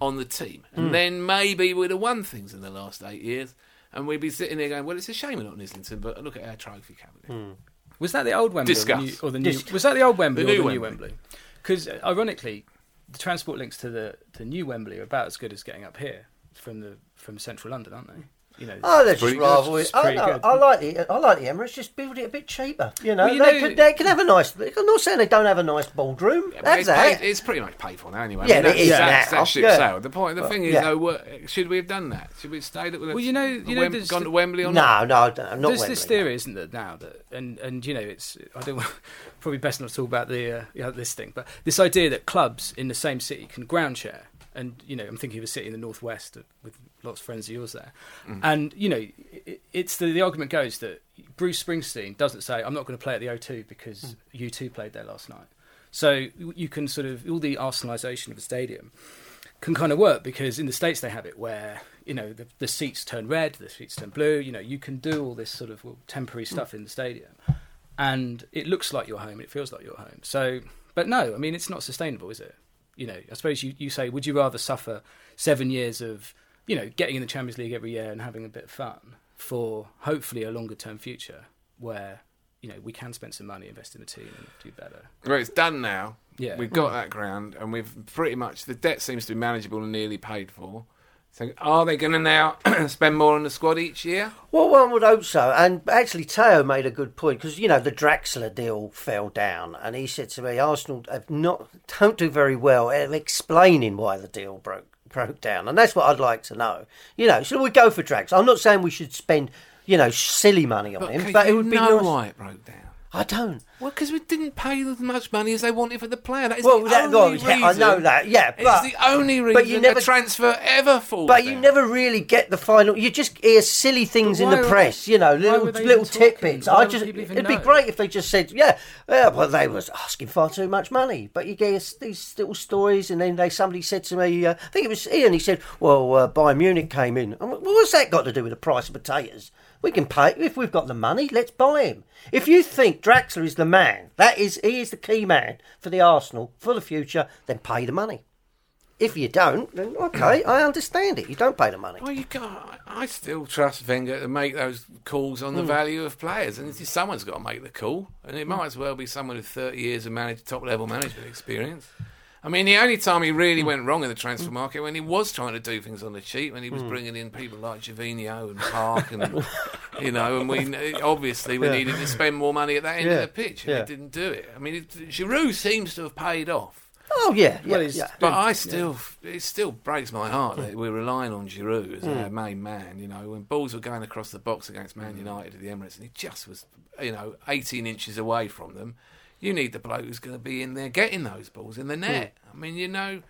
on the team. And hmm. then maybe we'd have won things in the last eight years. And we'd be sitting there going, "Well, it's a shame we're not in Islington, but look at our trophy cabinet." Was that the old Wembley or the new, or the new? Discuss. Was that the old Wembley The or new the new Wembley. Wembley? Because uh, ironically, the transport links to the the new Wembley are about as good as getting up here from the from central London, aren't they? You know, Oh, that's pretty just rather. good. It's I, pretty good. I like the I like the Emirates. Just build it a bit cheaper. You know, Well, you they, know- could, they can have a nice. I'm not saying they don't have a nice boardroom. Yeah, that's it's, that. paid, it's pretty much paid for now anyway. Yeah, I mean, it is that's, that's, now. that ship Yeah. sailed. The point, the thing is, yeah. though, what, should we have done that? Should we have stayed at? Well, you know- you know, Wem- gone to Wembley or not? no, no, no, not There's Wembley. this theory, isn't there, now that and and you know it's I don't want, probably best not to talk about the uh, you know, this thing, but this idea that clubs in the same city can ground share, and you know I'm thinking of a city in the northwest with lots of friends of yours there, mm. and you know it, it's the the argument goes that Bruce Springsteen doesn't say I'm not going to play at the O2 because mm. U2 played there last night, so you can sort of all the arsenalisation of a stadium can kind of work because in the states they have it where you know the, the seats turn red, the seats turn blue. You know you can do all this sort of well, temporary mm. stuff in the stadium, and it looks like your home it feels like your home. So, but no, I mean it's not sustainable, is it? You know, I suppose you, you say, would you rather suffer seven years of you know getting in the Champions League every year and having a bit of fun for hopefully a longer term future where you know we can spend some money, invest in the team, and do better. Well, it's done now. Yeah. We've got that ground, and we've pretty much the debt seems to be manageable and nearly paid for. So, are they going to now spend more on the squad each year? Well, one would hope so. And actually, Teo made a good point because you know the Draxler deal fell down, and he said to me, "Arsenal have not don't do very well at explaining why the deal broke broke down." And that's what I'd like to know. You know, should we go for Draxler? I'm not saying we should spend you know silly money on But, him, but it would be know nice. why it broke down. I don't. Well, because we didn't pay as much money as they wanted for the player. That is Well, the that, only well, reason. yeah, I know that. Yeah, It's but the only reason but you never- transfer ever falls But you never really get the final. You just hear silly things in the press, you know, little little tidbits. I just, it'd be great if they just said, yeah, yeah, but they was asking far too much money. But you get these little stories, and then they somebody said to me, uh, I think it was Ian. He said, well, uh, Bayern Munich came in. Like, well, what's that got to do with the price of potatoes? We can pay if we've got the money. Let's buy him. If you think Draxler is the man, that is he is the key man for the Arsenal for the future. Then pay the money. If you don't, then okay, I understand it. You don't pay the money. Well, you got. I still trust Wenger to make those calls Hmm. on the value of players, and it's- someone's got to make the call, and Hmm. it might as well be someone with thirty years of manage, top level management experience. I mean, the only time he Hmm. really went wrong in the transfer market when he was trying to do things on the cheap, when he was bringing in people like Gervinho and Park, and you know, and we obviously we Yeah. needed to spend more money at that end Yeah, of the pitch, and yeah. he didn't do it. I mean, it, Giroud seems to have paid off. Oh yeah, yeah, Well, yeah. But I still, it still breaks my heart that we're relying on Giroud as Hmm. our main man. You know, when balls were going across the box against Man United at the Emirates, and he just was, you know, 18 inches away from them. You need the bloke who's going to be in there getting those balls in the Hmm. net. I mean, you know,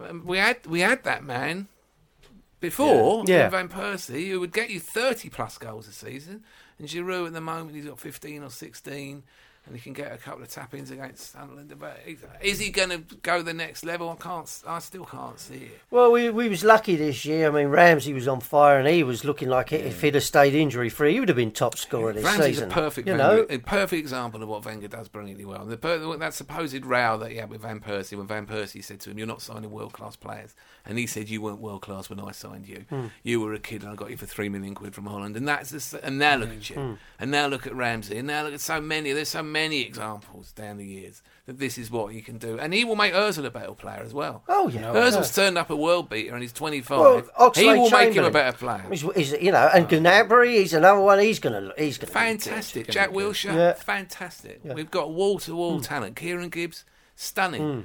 um, we had we had that man before Yeah. in Van Persie who would get you 30 plus goals a season, and Giroud at the moment he's got 15 or 16. And he can get a couple of tap ins against Sunderland. But is he going to go the next level? I can't. I still can't see it. Well, we, we was lucky this year. I mean, Ramsey was on fire, and he was looking like yeah. if he'd have stayed injury free, he would have been top scorer this Ramsey's season. a perfect, you Wenger, know? a perfect example of what Wenger does brilliantly well. The, that supposed row that he had with Van Persie, when Van Persie said to him, "You're not signing world class players," and he said, "You weren't world class when I signed you. Hmm. You were a kid, and I got you for three million quid from Holland." And that's the, and now look at you, Hmm. and now look at Ramsey, and now look at so many. There's so many examples down the years that this is what he can do, and he will make Özil a better player as well. Oh, yeah. Özil's turned up a world beater, and he's 25. Well, Oxlade he will make him a Chamberlain. better player. He's, he's, you know, and Gnabry, he's another one. He's gonna, he's gonna. be Fantastic. good. Jack Wilshere, Yeah. fantastic. We've got wall to wall talent. Kieran Gibbs, stunning. Hmm.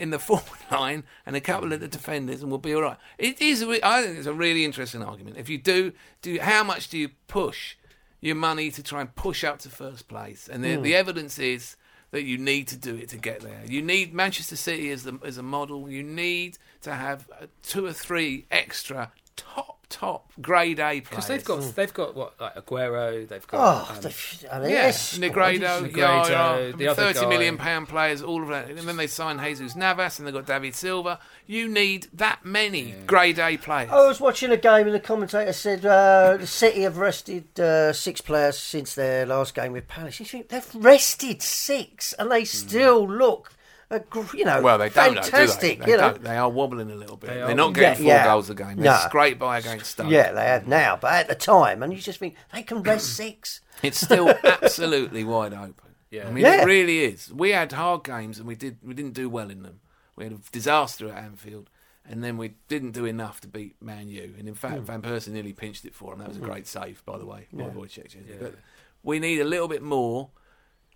In the forward line and a couple of the defenders, and we'll be all right. It is. I think it's a really interesting argument. If you do, do how much do you push your money to try and push up to first place? And the, Hmm. the evidence is that you need to do it to get there. You need Manchester City as the as a model. You need to have uh, two or three extra top top grade A players Because they've got they've got what like Aguero, they've got Oh, um, the, I mean, Yeah, it's- Negredo, Negredo, Yaya, the other thirty million pound players, all of that, and then they sign Jesus Navas, and they've got David Silva. You need that many grade A players. I was watching a game and the commentator said uh, the City have rested uh, six players since their last game with Palace. You think they've rested six and they still look, gr- you know, well, they don't know, do they? fantastic. They, you know, don't. they are wobbling a little bit. They They are are not getting Yeah, four yeah. goals a game. They No. scrape by against Stoke. yeah, they have now, but at the time, and you just think they can rest six. It's still absolutely wide open. Yeah. I mean, Yeah. it really is. We had hard games and we did we didn't do well in them. We had a disaster at Anfield, and then we didn't do enough to beat Man U. And in fact, Hmm. Van Persie nearly pinched it for him. That was a great save, by the way, by Wojciech. But we need a little bit more.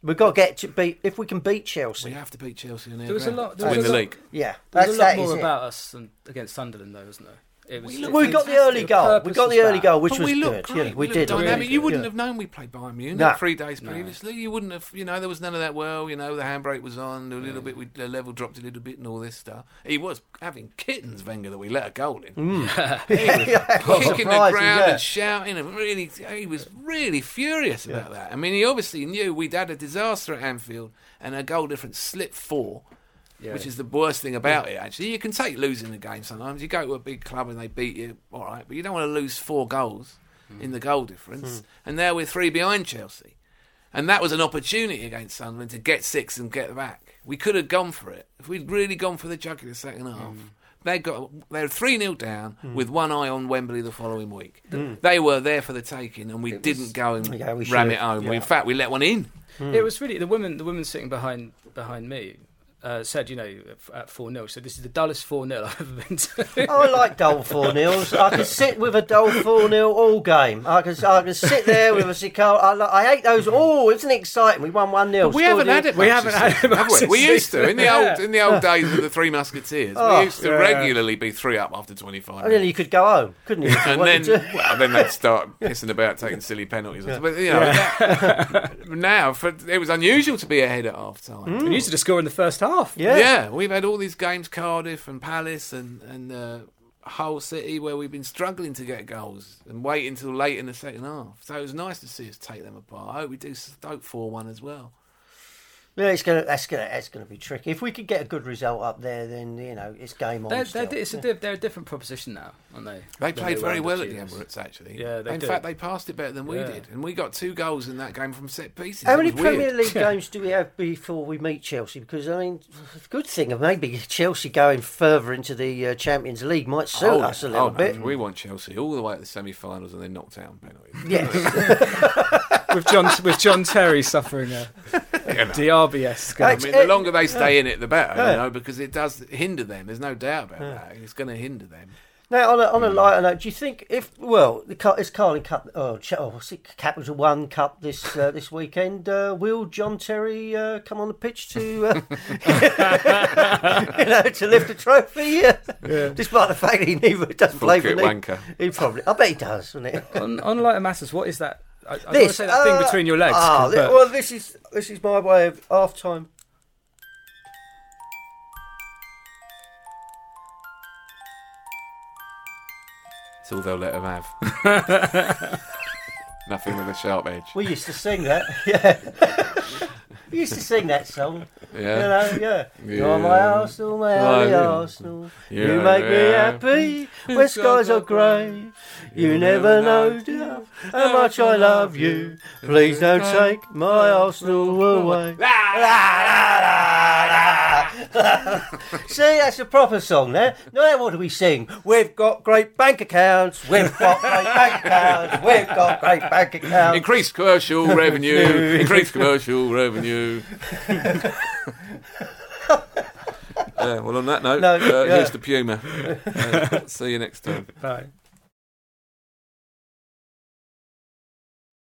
We've got to get to beat if we can beat Chelsea. We have to beat Chelsea in their There was a ground lot- to there was win a the lot- league. Yeah, There's that's a lot that more is it. about us than against Sunderland, though, isn't there? It was, We, it we got the early goal. We got the early goal, which but was we looked good. great. Yeah, we looked did. Dynamic. really you wouldn't Yeah. have known we played Bayern Munich No. three days previously. You wouldn't have. You know, there was none of that. Well, you know, the handbrake was on a little bit. We, the level dropped a little bit, and all this stuff. He was having kittens, Wenger, that we let a goal in. Mm. he was kicking the ground yeah. and shouting, and really, he was really furious about that. I mean, he obviously knew we'd had a disaster at Anfield, and a goal difference slipped four. Which is the worst thing about it, actually. You can take losing the game sometimes. You go to a big club and they beat you, all right, but you don't want to lose four goals in the goal difference. And now we're three behind Chelsea. And that was an opportunity against Sunderland to get six and get back. We could have gone for it. If we'd really gone for the jugular second half, they got they're 3 0 down with one eye on Wembley the following week. They were there for the taking, and we didn't go and Yeah, we ram it home. yeah. In fact, we let one in. It was really the woman. The woman sitting behind behind me uh, said, you know, at four 0 So this is the dullest four 0 I've ever been to. I like dull 4 nils. I can sit with a dull 4 0 all game. I can, I can sit there with a cigar. I, li- I hate those. Oh, isn't it exciting? We won 1 0. We haven't had it. We haven't had it have we? We used to in the season. old in the old days of the Three Musketeers. Oh, we used to yeah. regularly be three up after twenty five. And then you could go home, couldn't you? and then, to? well, then they'd start pissing about taking silly penalties. But you know, that- now for, it was unusual to be ahead at half time. we used to just score in the first half. Yeah. Yeah, we've had all these games, Cardiff and Palace and and uh, Hull City, where we've been struggling to get goals and wait until late in the second half. So it was nice to see us take them apart. I hope we do Stoke four one as well. Yeah, it's gonna. That's gonna. That's gonna be tricky. If we could get a good result up there, then you know it's game on. They're, still. they're, it's a, di- they're a different proposition now, aren't they? They played were very well at the Emirates, actually. Yeah, they in did. fact, they passed it better than we Yeah. did, and we got two goals in that game from set pieces. How It many was weird. Premier League games do we have before we meet Chelsea? Because I mean, good thing of maybe Chelsea going further into the uh, Champions League might suit Oh, us a oh, little no, bit. We want Chelsea all the way to the semi-finals and then knocked out on penalties. Yes, with John with John Terry suffering a DRBS. I mean, the longer they stay in it, the better, you know, because it does hinder them. There's no doubt about that. It's going to hinder them. Now, on a, on a lighter note, do you think if well, the it's Carling Cup, oh, Ch- oh what's it, Capital One Cup this uh, this weekend? Uh, will John Terry uh, come on the pitch to uh, you know to lift a trophy? Uh, Despite the fact he never does play for kit wanker. He probably, I bet he does, doesn't he? on, on lighter matters, what is that? I, I don't This, say that thing uh, between your legs. ah, 'cause- thi- well, this is this is my way of half time. It's all they'll let them have. Nothing with a sharp edge. We used to sing that. Yeah. We used to sing that song. Yeah. You know, yeah. You're my Arsenal, my only yeah. Arsenal. Yeah, you make me happy when skies are grey. You never know dear, how much I love you. Please don't take my Arsenal away. See, that's a proper song there. Now, what do we sing? We've got great bank accounts. We've got great bank accounts. We've got great bank accounts. Increased commercial revenue. Increased commercial revenue. yeah, well, on that note, No, uh, yeah. here's the Puma. Uh, see you next time. Right.